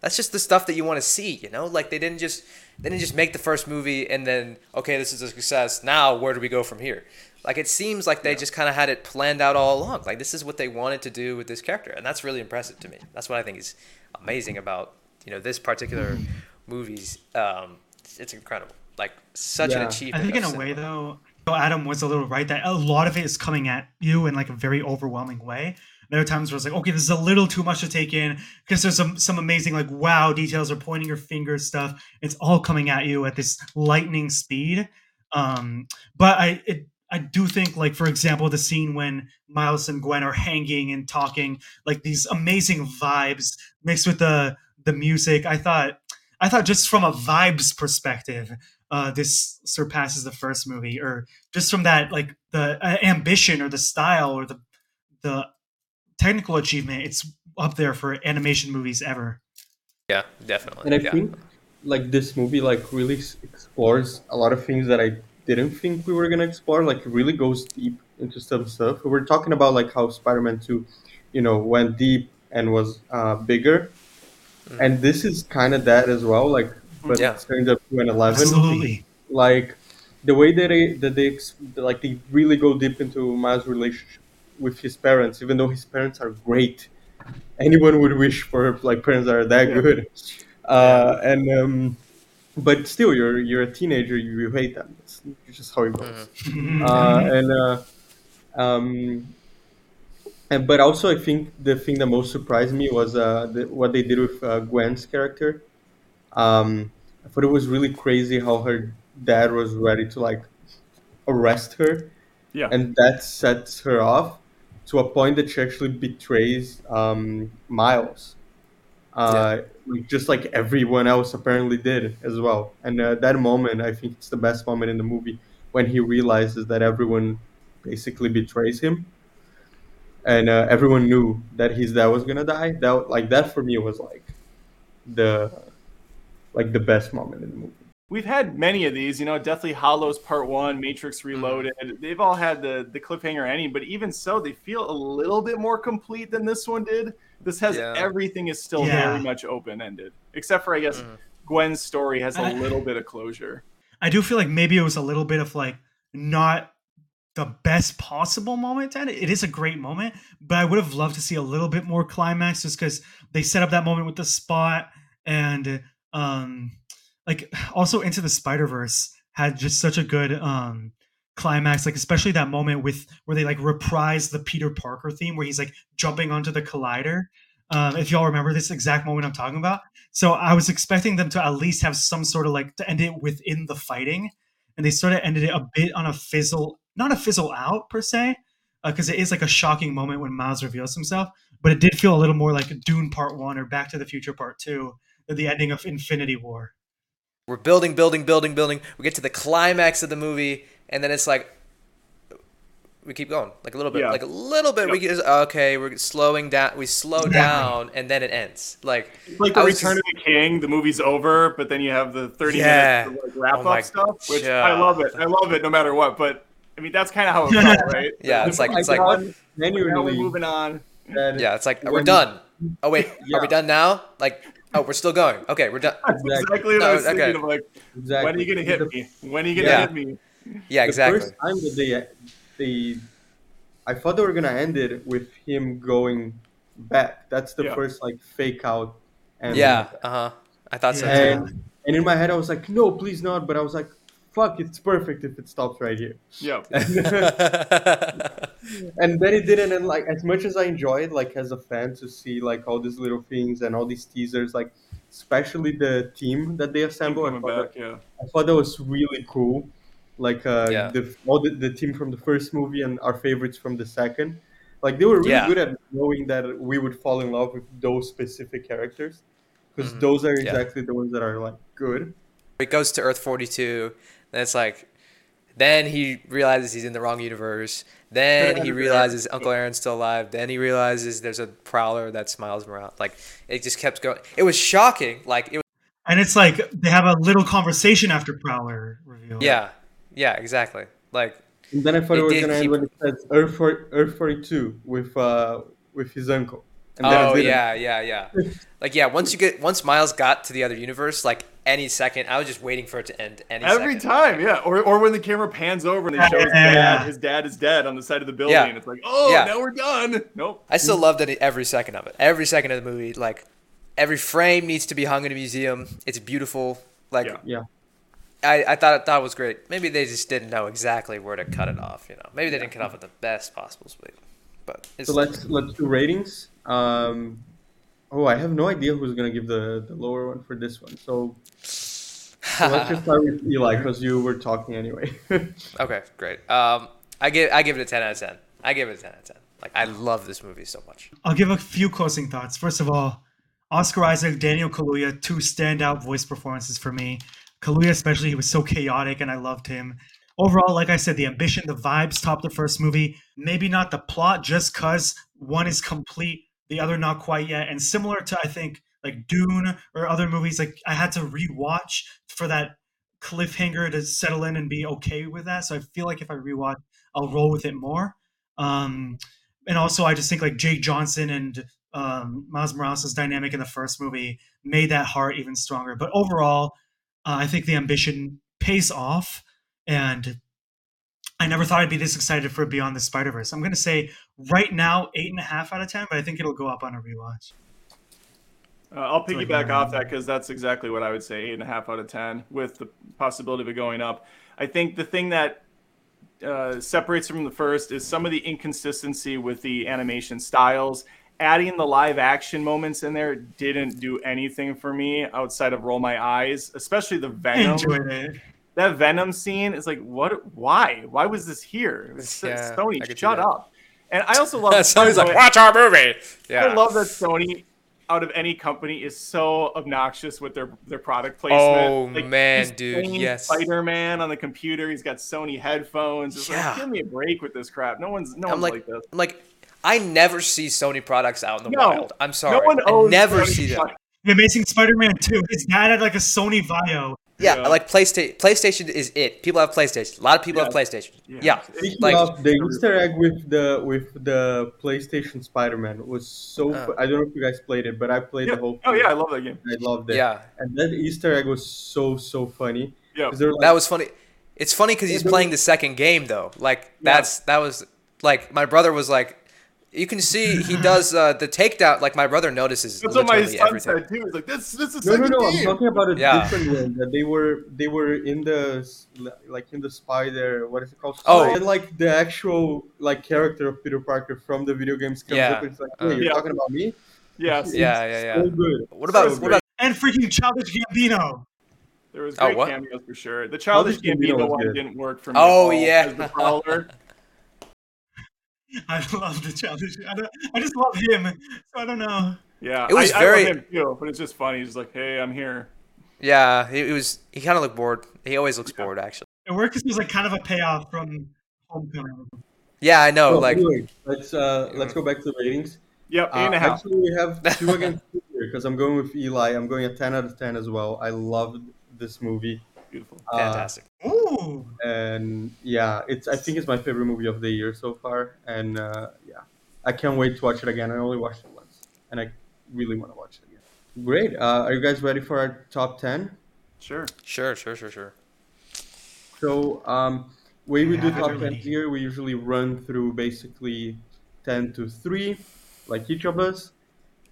That's just the stuff that you want to see, you know? Like they didn't just they didn't just make the first movie and then okay, this is a success. Now where do we go from here? Like it seems like they yeah. just kind of had it planned out all along. Like this is what they wanted to do with this character, and that's really impressive to me. That's what I think is amazing about you know this particular movies. Um, it's incredible. Like such yeah. an achievement. I think in a way though, Adam was a little right that a lot of it is coming at you in like a very overwhelming way. There are times where it's like, okay, this is a little too much to take in because there's some some amazing like wow details or pointing your finger stuff. It's all coming at you at this lightning speed. Um, but I it I do think, like for example, the scene when Miles and Gwen are hanging and talking, like these amazing vibes mixed with the the music. I thought, I thought just from a vibes perspective, uh, this surpasses the first movie, or just from that like the uh, ambition or the style or the the technical achievement. It's up there for animation movies ever. Yeah, definitely. And I yeah. think like this movie like really explores a lot of things that I didn't think we were gonna explore. Like it really goes deep into some stuff. We are talking about like how Spider-Man Two, you know, went deep and was uh, bigger, mm. and this is kind of that as well. Like, but yeah. turns up to an eleven. Absolutely. Like the way that they that they like they really go deep into Miles' relationship with his parents, even though his parents are great. Anyone would wish for like parents that are that yeah. good. Uh, and um, but still, you're you're a teenager. You, you hate them. It's, it's just how it goes. Mm-hmm. uh, and uh, um, and but also, I think the thing that most surprised me was uh, the, what they did with uh, Gwen's character. Um, I thought it was really crazy how her dad was ready to like arrest her, Yeah. and that sets her off to a point that she actually betrays um, Miles. Uh, like, just like everyone else apparently did as well. And uh, that moment, I think it's the best moment in the movie when he realizes that everyone basically betrays him, and uh, everyone knew that his dad was gonna die. That like that for me was like the like the best moment in the movie. We've had many of these, you know, Deathly Hallows Part One, Matrix Reloaded. They've all had the the cliffhanger ending, but even so, they feel a little bit more complete than this one did. This has Yeah. everything is still Yeah. very much open ended, except for I guess Mhm. Gwen's story has a little bit of closure. I do feel like maybe it was a little bit of like not the best possible moment and it is a great moment but i would have loved to see a little bit more climax just because they set up that moment with the spot and um like also into the spider verse had just such a good um climax like especially that moment with where they like reprise the peter parker theme where he's like jumping onto the collider um if y'all remember this exact moment i'm talking about so i was expecting them to at least have some sort of like to end it within the fighting and they sort of ended it a bit on a fizzle, not a fizzle out per se, because it is like a shocking moment when Miles reveals himself. But it did feel a little more like Dune Part One or Back to the Future Part Two, the ending of Infinity War. We're building, building, building, building. We get to the climax of the movie, and then it's like we keep going, like a little bit, Yeah. like a little bit. We get okay, we're slowing down. We slow down, and then it ends. Like It's like the I was Return just- of the King, the movie's over, but then you have the 30 Yeah. minutes like wrap Oh up stuff, which God. I love it. I love it no matter what. But I mean, that's kind of how it felt, right? Yeah, it's like- it's like- done, now we're moving on. yeah, it's like we're done. Oh wait, are we done now? Like oh, we're still going. Okay, we're done. That's Exactly. exactly what I No, was thinking okay. of. Like, Exactly. when are you gonna hit me? When are you gonna Yeah. hit me? Yeah, exactly. The first time that they they, I thought they were gonna end it with him going back. That's the Yeah. first like fake out. And Yeah, uh huh. I thought so. Yeah. too. And and in my head I was like, no, please not. But I was like, fuck, it's perfect if it stops right here. Yeah. And then it didn't. And like as much as I enjoyed, like as a fan, to see like all these little things and all these teasers, like especially the team that they assemble. I thought, back, yeah. I thought that was really cool. Like uh, Yeah. the all the, the team from the first movie and our favorites from the second. Like they were really Yeah. good at knowing that we would fall in love with those specific characters, because Mhm. those are Yeah. exactly the ones that are like good. it goes to Earth 42. and it's like, then he realizes he's in the wrong universe. Then he realizes Uncle Aaron's still alive. Then he realizes there's a prowler that smiles around. Like it just kept going. It was shocking. Like it was. And it's like they have a little conversation after Prowler reveal. Yeah, yeah, exactly. Like And then I thought It it, was gonna keep- end when it says Earth for, Earth forty two with uh with his uncle. And oh yeah, yeah, yeah. Like yeah, once you get once Miles got to the other universe, like any second, I was just waiting for it to end. Any Every second. time, yeah. Or, or when the camera pans over and they show his dad, his dad is dead on the side of the building. Yeah. It's like, oh, Yeah. now we're done. Nope. I still loved it every second of it. Every second of the movie, like every frame needs to be hung in a museum. It's beautiful. Like Yeah. Yeah. I, I thought thought it was great. Maybe they just didn't know exactly where to cut it off. You know, maybe they didn't cut off at the best possible spot. But it's So let's let's do ratings. Um, oh, I have no idea who's gonna give the, the lower one for this one. So, so let's just start with Eli because you were talking anyway. okay, great. Um, I give I give it a ten out of ten. I give it a ten out of ten. Like I love this movie so much. I'll give a few closing thoughts. First of all, Oscar Isaac, Daniel Kaluuya, two standout voice performances for me. Kaluuya, especially, he was so chaotic, and I loved him. Overall, like I said, the ambition, the vibes topped the first movie. Maybe not the plot, just cause one is complete, the other not quite yet. And similar to I think like Dune or other movies, like I had to rewatch for that cliffhanger to settle in and be okay with that. So I feel like if I rewatch, I'll roll with it more. Um, and also I just think like Jake Johnson and um, Miles Morales' dynamic in the first movie made that heart even stronger. But overall, uh, I think the ambition pays off, and I never thought I'd be this excited for Beyond the Spider Verse. I'm gonna say right now eight and a half out of ten, but I think it'll go up on a rewatch. Uh, I'll piggyback my- off that because that's exactly what I would say eight and a half out of 10 with the possibility of it going up. I think the thing that uh, separates from the first is some of the inconsistency with the animation styles adding the live action moments in there didn't do anything for me outside of roll my eyes, especially the Venom. enjoyed it. That Venom scene is like, what? Why? Why was this here? It's- Yeah, Sony, shut up. And I also love. Sony's by like, watch our movie. Yeah. I love that Sony, out of any company, is so obnoxious with their their product placement. Oh, man, he's dude, yes. Spider-Man on the computer. He's got Sony headphones. It's Yeah. like, give me a break with this crap. No one's no I'm one's like, like, this. I'm like, I never see Sony products out in the No, wild. I'm sorry. No one I never Sony see them. The Amazing Spider-Man 2. His dad had like a Sony Vaio. Yeah, Yeah. like PlayStation. PlayStation is it. People have PlayStation. A lot of people have PlayStation. Yeah. Yeah, Speaking like of the Easter egg with the with the PlayStation Spider-Man was so. Uh. fu- I don't know if you guys played it, but I played Yeah. the whole. Oh thing. yeah, I love that game. I loved it. yeah, and that Easter egg was so so funny. Yeah. 'Cause they're like, that was funny. It's funny because he's playing the second game though. Like Yeah. that's that was like my brother was like, you can see he does uh, the takedown. Like my brother notices That's what my literally son everything. said too. He's like, this this is No, no, second no! I'm talking about a Yeah. different one. That they were they were in the like in the spider. What is it called? Oh. and like the actual like character of Peter Parker from the video games comes Yeah. up and it's like, hey, Uh. you're Yeah. talking about me? Yes. Yeah, yeah, yeah. So good. What about So what great. about And freaking Childish Gambino. There was Oh, great what? cameos for sure. The Childish Childish Gambino Gambino was one good. didn't work for me. Oh, at all yeah. as the Prowler. I love the Childish. I, don't, I just love him. So I don't know. Yeah, It was I, very- I love him too, but it's just funny. He's like, hey, I'm here. yeah? He, he was he kind of looked bored. He always looks Yeah. bored actually. It worked because it was like kind of a payoff from Homecoming. Yeah, I know. Oh, like anyway, let's uh let's go back to the ratings. Yep, eight Uh, and a half. actually, we have two against two here because I'm going with Eli. I'm going a 10 out of 10 as well. I loved this movie. Beautiful. Uh, fantastic. Ooh. and yeah, it's I think it's my favorite movie of the year so far. And uh, yeah, I can't wait to watch it again. I only watched it once, and I really want to watch it again. Great. Uh, are you guys ready for our top 10? Sure. Sure, sure, sure, sure. So, um, way we do top really. 10 here, we usually run through basically 10 to 3, like each of us.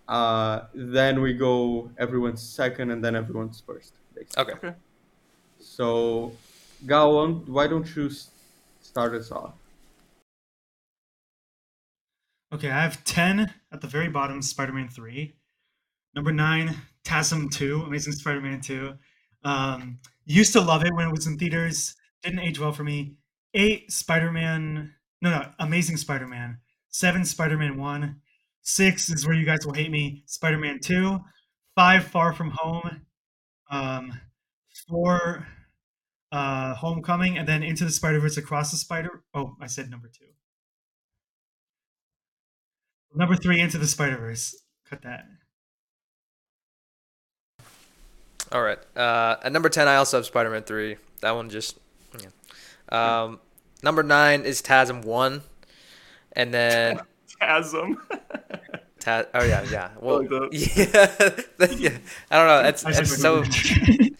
Uh, then we go everyone's second and then everyone's first. Basically. Okay. Okay. So, Gawan, why don't you start us off? Okay, I have 10 at the very bottom, Spider Man 3. Number 9, TASM 2, Amazing Spider Man 2. Um, used to love it when it was in theaters, didn't age well for me. 8, Spider Man, no, no, Amazing Spider Man. 7, Spider Man 1. 6 is where you guys will hate me, Spider Man 2. 5, Far From Home. Um, 4, uh, Homecoming. And then Into the Spider Verse Across the Spider. Oh, I said number 2. Number three, Into the Spider Verse. Cut that. All right. Uh, at number ten, I also have Spider-Man three. That one just. Yeah. Um, number nine is TASM one, and then Chasm. Ta- Oh yeah, yeah. Well, like yeah, yeah. I don't know. That's that's so.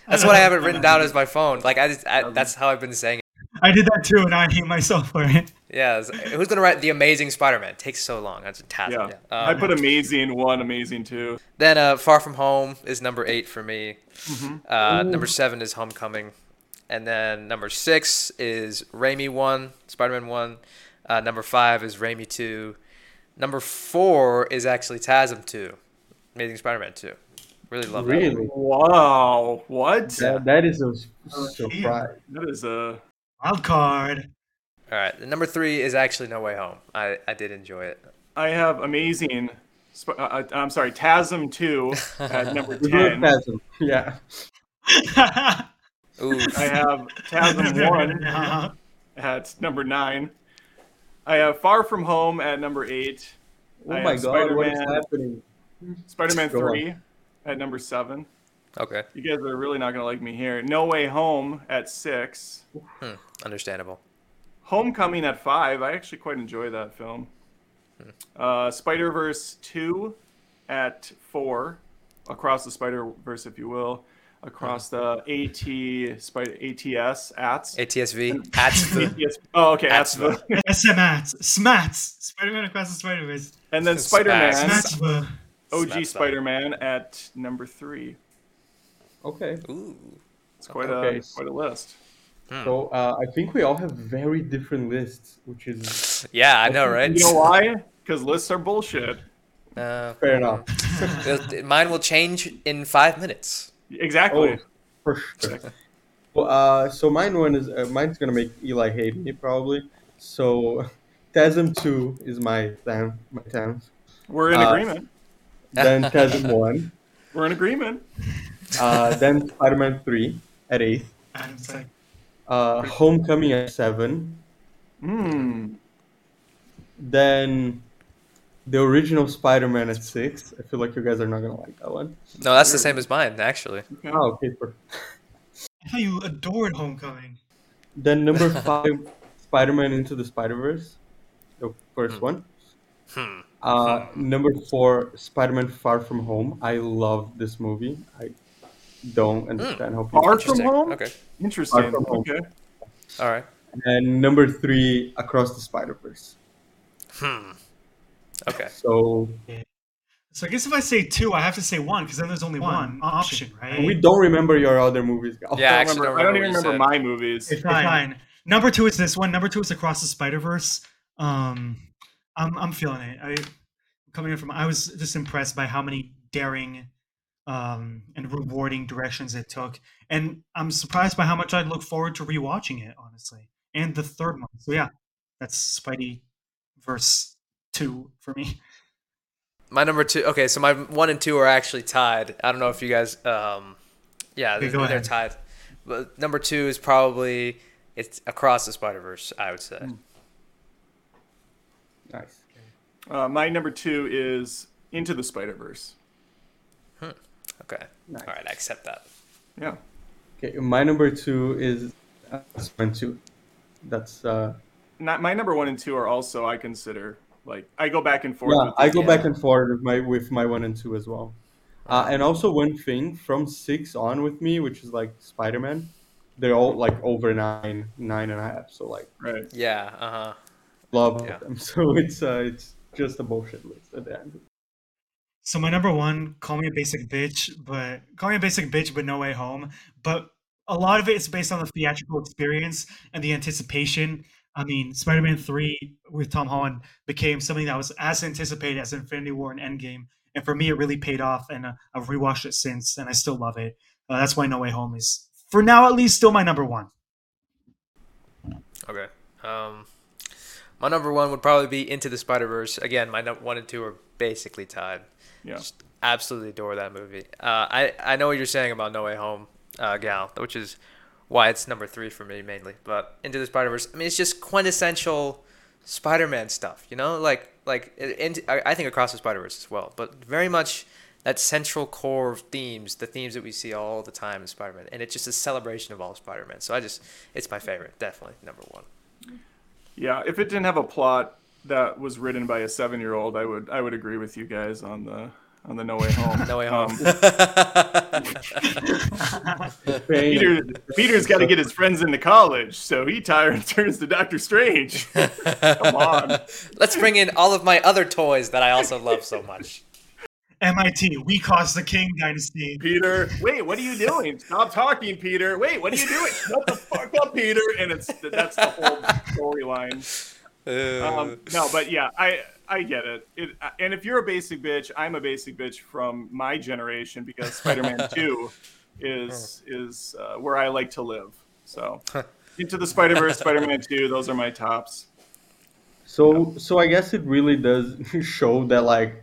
Spider-Man. That's what I have it written down as my phone. Like I just, I, that's how I've been saying it. I did that too, and I hate myself for it. Yeah. it's- Who's gonna write the Amazing Spider-Man? It takes so long. That's TASM. yeah. Yeah. I Um, put amazing one, amazing two. Then uh, Far From Home is number eight for me. Mhm. Uh, number seven is Homecoming, and then number six is Raimi one, Spider-Man one. Uh, number five is Raimi two. Number four is actually TASM two, Amazing Spider-Man two. Really love that. Really? Wow. What? That, that is a s- Oh, surprise. That is a. Wild card. All right. The number three is actually No Way Home. I, I did enjoy it. I have amazing. Uh, uh, I'm sorry, TASM two at number We do it ten. Phasm. Yeah. Ooh. I have TASM one at number nine. I have Far From Home at number eight. Oh I my god, what is Spider-Man. happening? Spider-Man Go on. Three at number seven. Okay. You guys are really not gonna like me here. No Way Home at six. Hmm. Understandable. Homecoming at five. I actually quite enjoy that film. Uh, Spider Verse two at four. Across the Spider Verse, if you will. Across the AT Spider ATS ATS. ATSV. That's the. ATS Oh, okay. That's ATS. SMATs. SMATs. Spider Man Across the Spider Verse. And then Spax. Spider Man, SMATs. OG Spider Man at number three. Okay. Ooh. It's quite Okay. a quite a list. So uh, I think we all have very different lists, which is Yeah, I know, right? You know why? Because lists are bullshit. Uh, Fair enough. Mine will change in five minutes. Exactly. Oh, for sure. Well, uh, so mine one is uh, mine's gonna make Eli hate me probably. So, TASM two is my tam, my tam. We're in Uh, agreement. Then TASM one. We're in agreement. Uh, then Spider Man three at eight. Adam's like, Uh, Homecoming at seven. Hmm. Then the original Spider Man at six. I feel like you guys are not gonna like that one. No, that's the same as mine, actually. Oh, okay. perfect. I thought you adored Homecoming. Then number five, Spider Man Into the Spider Verse, the first one. Hmm. Uh, number four, Spider Man Far From Home. I love this movie. I don't understand how people. Far from home. Okay. Interesting. Far from home. Okay. All right. And number three, Across the Spider Verse. Hmm. Okay. So So I guess if I say two, I have to say one because then there's only one option, right? we don't remember your other movies. Gal. Yeah, I I, actually remember, don't I don't even remember said. my movies. It's fine. fine. Number two is this one. Number two is Across the Spider Verse. Um, I'm I'm feeling it. I coming in from. I was just impressed by how many daring, um, and rewarding directions it took, and I'm surprised by how much I look forward to rewatching it. Honestly, and the third one. So yeah, that's Spidey verse two for me. My number two. Okay, so my one and two are actually tied. I don't know if you guys. Um, yeah, Okay, they're, they're tied. But number two is probably it's across the Spider Verse. I would say. Nice. Uh, my number two is Into the Spider Verse. Okay. Nice. All right, I accept that. Yeah. Okay, my number two is Spider-Man two. That's uh, Not my number one and two are also I consider like I go back and forth. yeah. with I go Yeah. back and forth with my with my one and two as well. Uh, and also one thing from six on with me, which is like Spider Man, they're all like over nine, nine and a half. So like right. Yeah. Uh huh. Love Yeah. them. So it's uh, it's just a bullshit list at the end. So my number one, call me a basic bitch, but call me a basic bitch, but no way home. But a lot of it is based on the theatrical experience and the anticipation. I mean, Spider-Man Three with Tom Holland became something that was as anticipated as Infinity War and Endgame, and for me, it really paid off. And uh, I've rewatched it since, and I still love it. Uh, that's why No Way Home is, for now at least, still my number one. Okay. Um, my number one would probably be Into the Spider Verse. Again, my number one and two are basically tied. Yeah. Just absolutely adore that movie. Uh, I I know what you're saying about No Way Home, uh, Gal, which is why it's number three for me mainly. But Into the Spider Verse, I mean, it's just quintessential Spider-Man stuff. You know, like like into, I, think Across the Spider Verse as well, but very much that central core of themes, the themes that we see all the time in Spider-Man, and it's just a celebration of all Spider-Man. So I just, it's my favorite, definitely number one. Yeah. If it didn't have a plot that was written by a seven year old, I would I would agree with you guys on the on the No Way Home. No Way Um, Home. Peter Peter's got to get his friends into college, so he tired turns to Doctor Strange. Come on. Let's bring in all of my other toys that I also love so much. MIT, we caused the King Dynasty. Peter, wait, what are you doing? Stop talking, Peter. Wait, what are you doing? Shut the fuck up, Peter. And it's that's the whole storyline. Um, no, but yeah, I I get it. it. And if you're a basic bitch, I'm a basic bitch from my generation because Spider-Man Two is is uh, where I like to live. So into the Spider-Verse, Spider-Man Two, those are my tops. So so I guess it really does show that like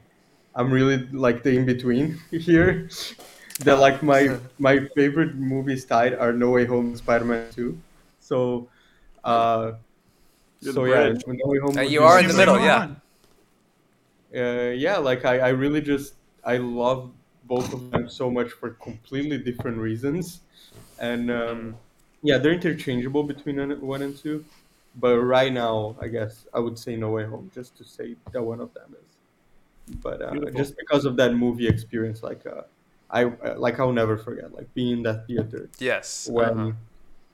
I'm really like the in between here. That like my my favorite movies tied are No Way Home and Spider Man Two. So uh You're so yeah, bridge. No Way Home. Uh, you are in the middle, yeah. uh, yeah, like I, I really just I love both of them so much for completely different reasons, and um, yeah, they're interchangeable between one one and two. But right now, I guess I would say No Way Home just to say that one of them is. But uh, just because of that movie experience, like uh, I uh, like I'll never forget like being in that theater Yes. when uh-huh.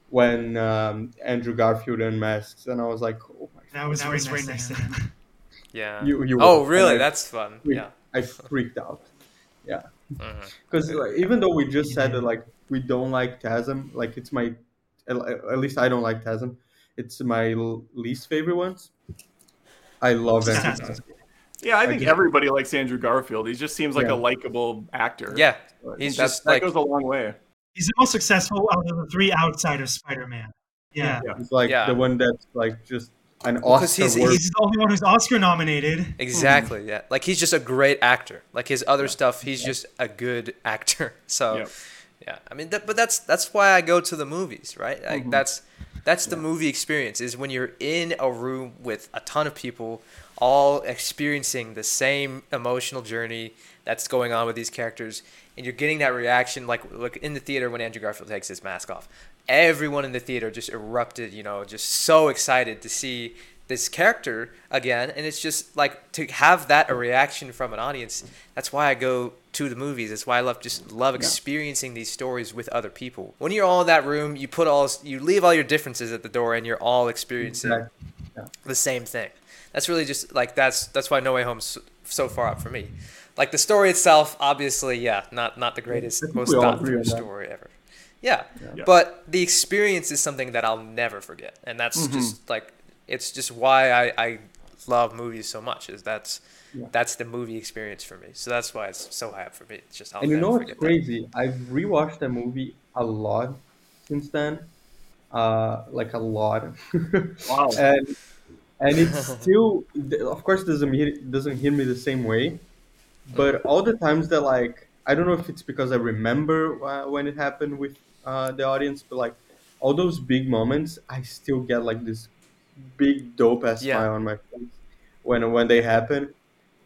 when um, Andrew Garfield unmasks, and I was like, oh my, That was, That right, was next right to him. Yeah. you you oh, were. really? I- That's fun. freaked- Yeah. I freaked out. Yeah. Because like, even though we just said that like we don't like TASM, like it's my at at least I don't like TASM. It's my l- least favorite ones. I love Just Andrew Garfield. Yeah, I think Again. everybody likes Andrew Garfield. He just seems like Yeah. a likable actor. Yeah, he's that's- just that like- goes a long way. He's the most successful out of the three outside of Spider-Man. Yeah. Yeah. He's like Yeah. the one that's like just an Oscar he's- He's the only one who's Oscar nominated. exactly. Yeah, like he's just a great actor. Like his other stuff, he's just a good actor. So, Yep. yeah, I mean, that, but that's that's why I go to the movies, right? Like Mm-hmm. that's that's the movie experience is when you're in a room with a ton of people all experiencing the same emotional journey that's going on with these characters and you're getting that reaction like like in the theater when Andrew Garfield takes his mask off everyone in the theater just erupted you know just so excited to see this character again and it's just like to have that a reaction from an audience that's why I go to the movies that's why I love just love experiencing these stories with other people when you're all in that room you put all you leave all your differences at the door and you're all experiencing Exactly. the same thing. That's really just like that's that's why No Way Home's so, so far up for me. Like the story itself, obviously, yeah, not not the greatest, most thought through on that. story ever. Yeah. Yeah. but the experience is something that I'll never forget, and that's Mm-hmm. just like it's just why I, I love movies so much. Is that's Yeah. that's the movie experience for me. So that's why it's so high up for me. It's just I'll and you never know what's forget that. crazy? I've rewatched that movie a lot since then, uh, like a lot. Wow. and and it's still, of course, doesn't hit doesn't hit me the same way. But all the times that like, I don't know if it's because I remember uh, when it happened with uh, the audience, but like all those big moments, I still get like this big dope ass Yeah. smile on my face when when they happen.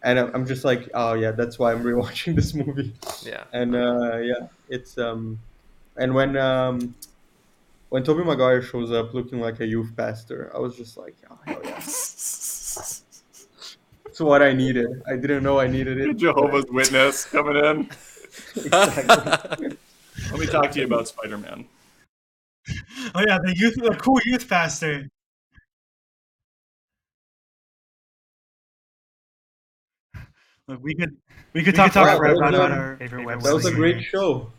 And I'm I'm just like, oh yeah, that's why I'm rewatching this movie Yeah. and uh, yeah, it's um, and when um, when Tobey Maguire shows up looking like a youth pastor, I was just like, oh hell yeah, it's what I needed. I didn't know I needed it. Jehovah's Witness coming in. Exactly. Let me talk to you about Spider Man. Oh yeah, the youth, the cool youth pastor. Look, we could we could talk, talk forever forever about about our favorite web that was a great show.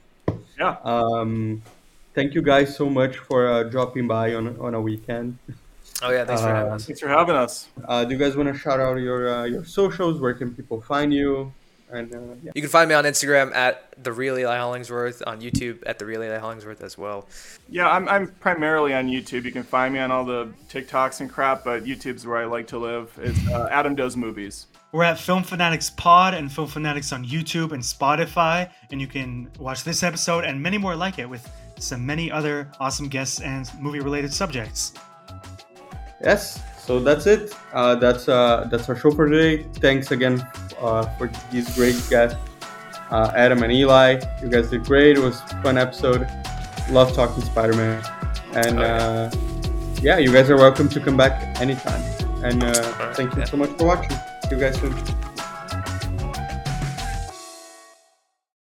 Yeah. Um, thank you guys so much for uh, dropping by on on a weekend. Oh yeah, thanks for having Uh, us. Thanks for having us. Uh, do you guys want to shout out your uh, your socials? Where can people find you? And uh, yeah. You can find me on Instagram at the real Eli Hollingsworth, on YouTube at the real Eli Hollingsworth as well. Yeah, I'm, I'm primarily on YouTube. You can find me on all the TikToks and crap, but YouTube's where I like to live. It's uh, Adam Does Movies. We're at Film Fanatics Pod and Film Fanatics on YouTube and Spotify, and you can watch this episode and many more like it with some many other awesome guests and movie-related subjects. Yes, so that's it. Uh, that's uh, that's our show for today. Thanks again uh, for these great guests, uh, Adam and Eli. You guys did great. It was a fun episode. Love talking Spider-Man, and Oh, yeah. uh, yeah, you guys are welcome to come back anytime. And uh, Alright, thank you yeah. so much for watching. See you guys soon.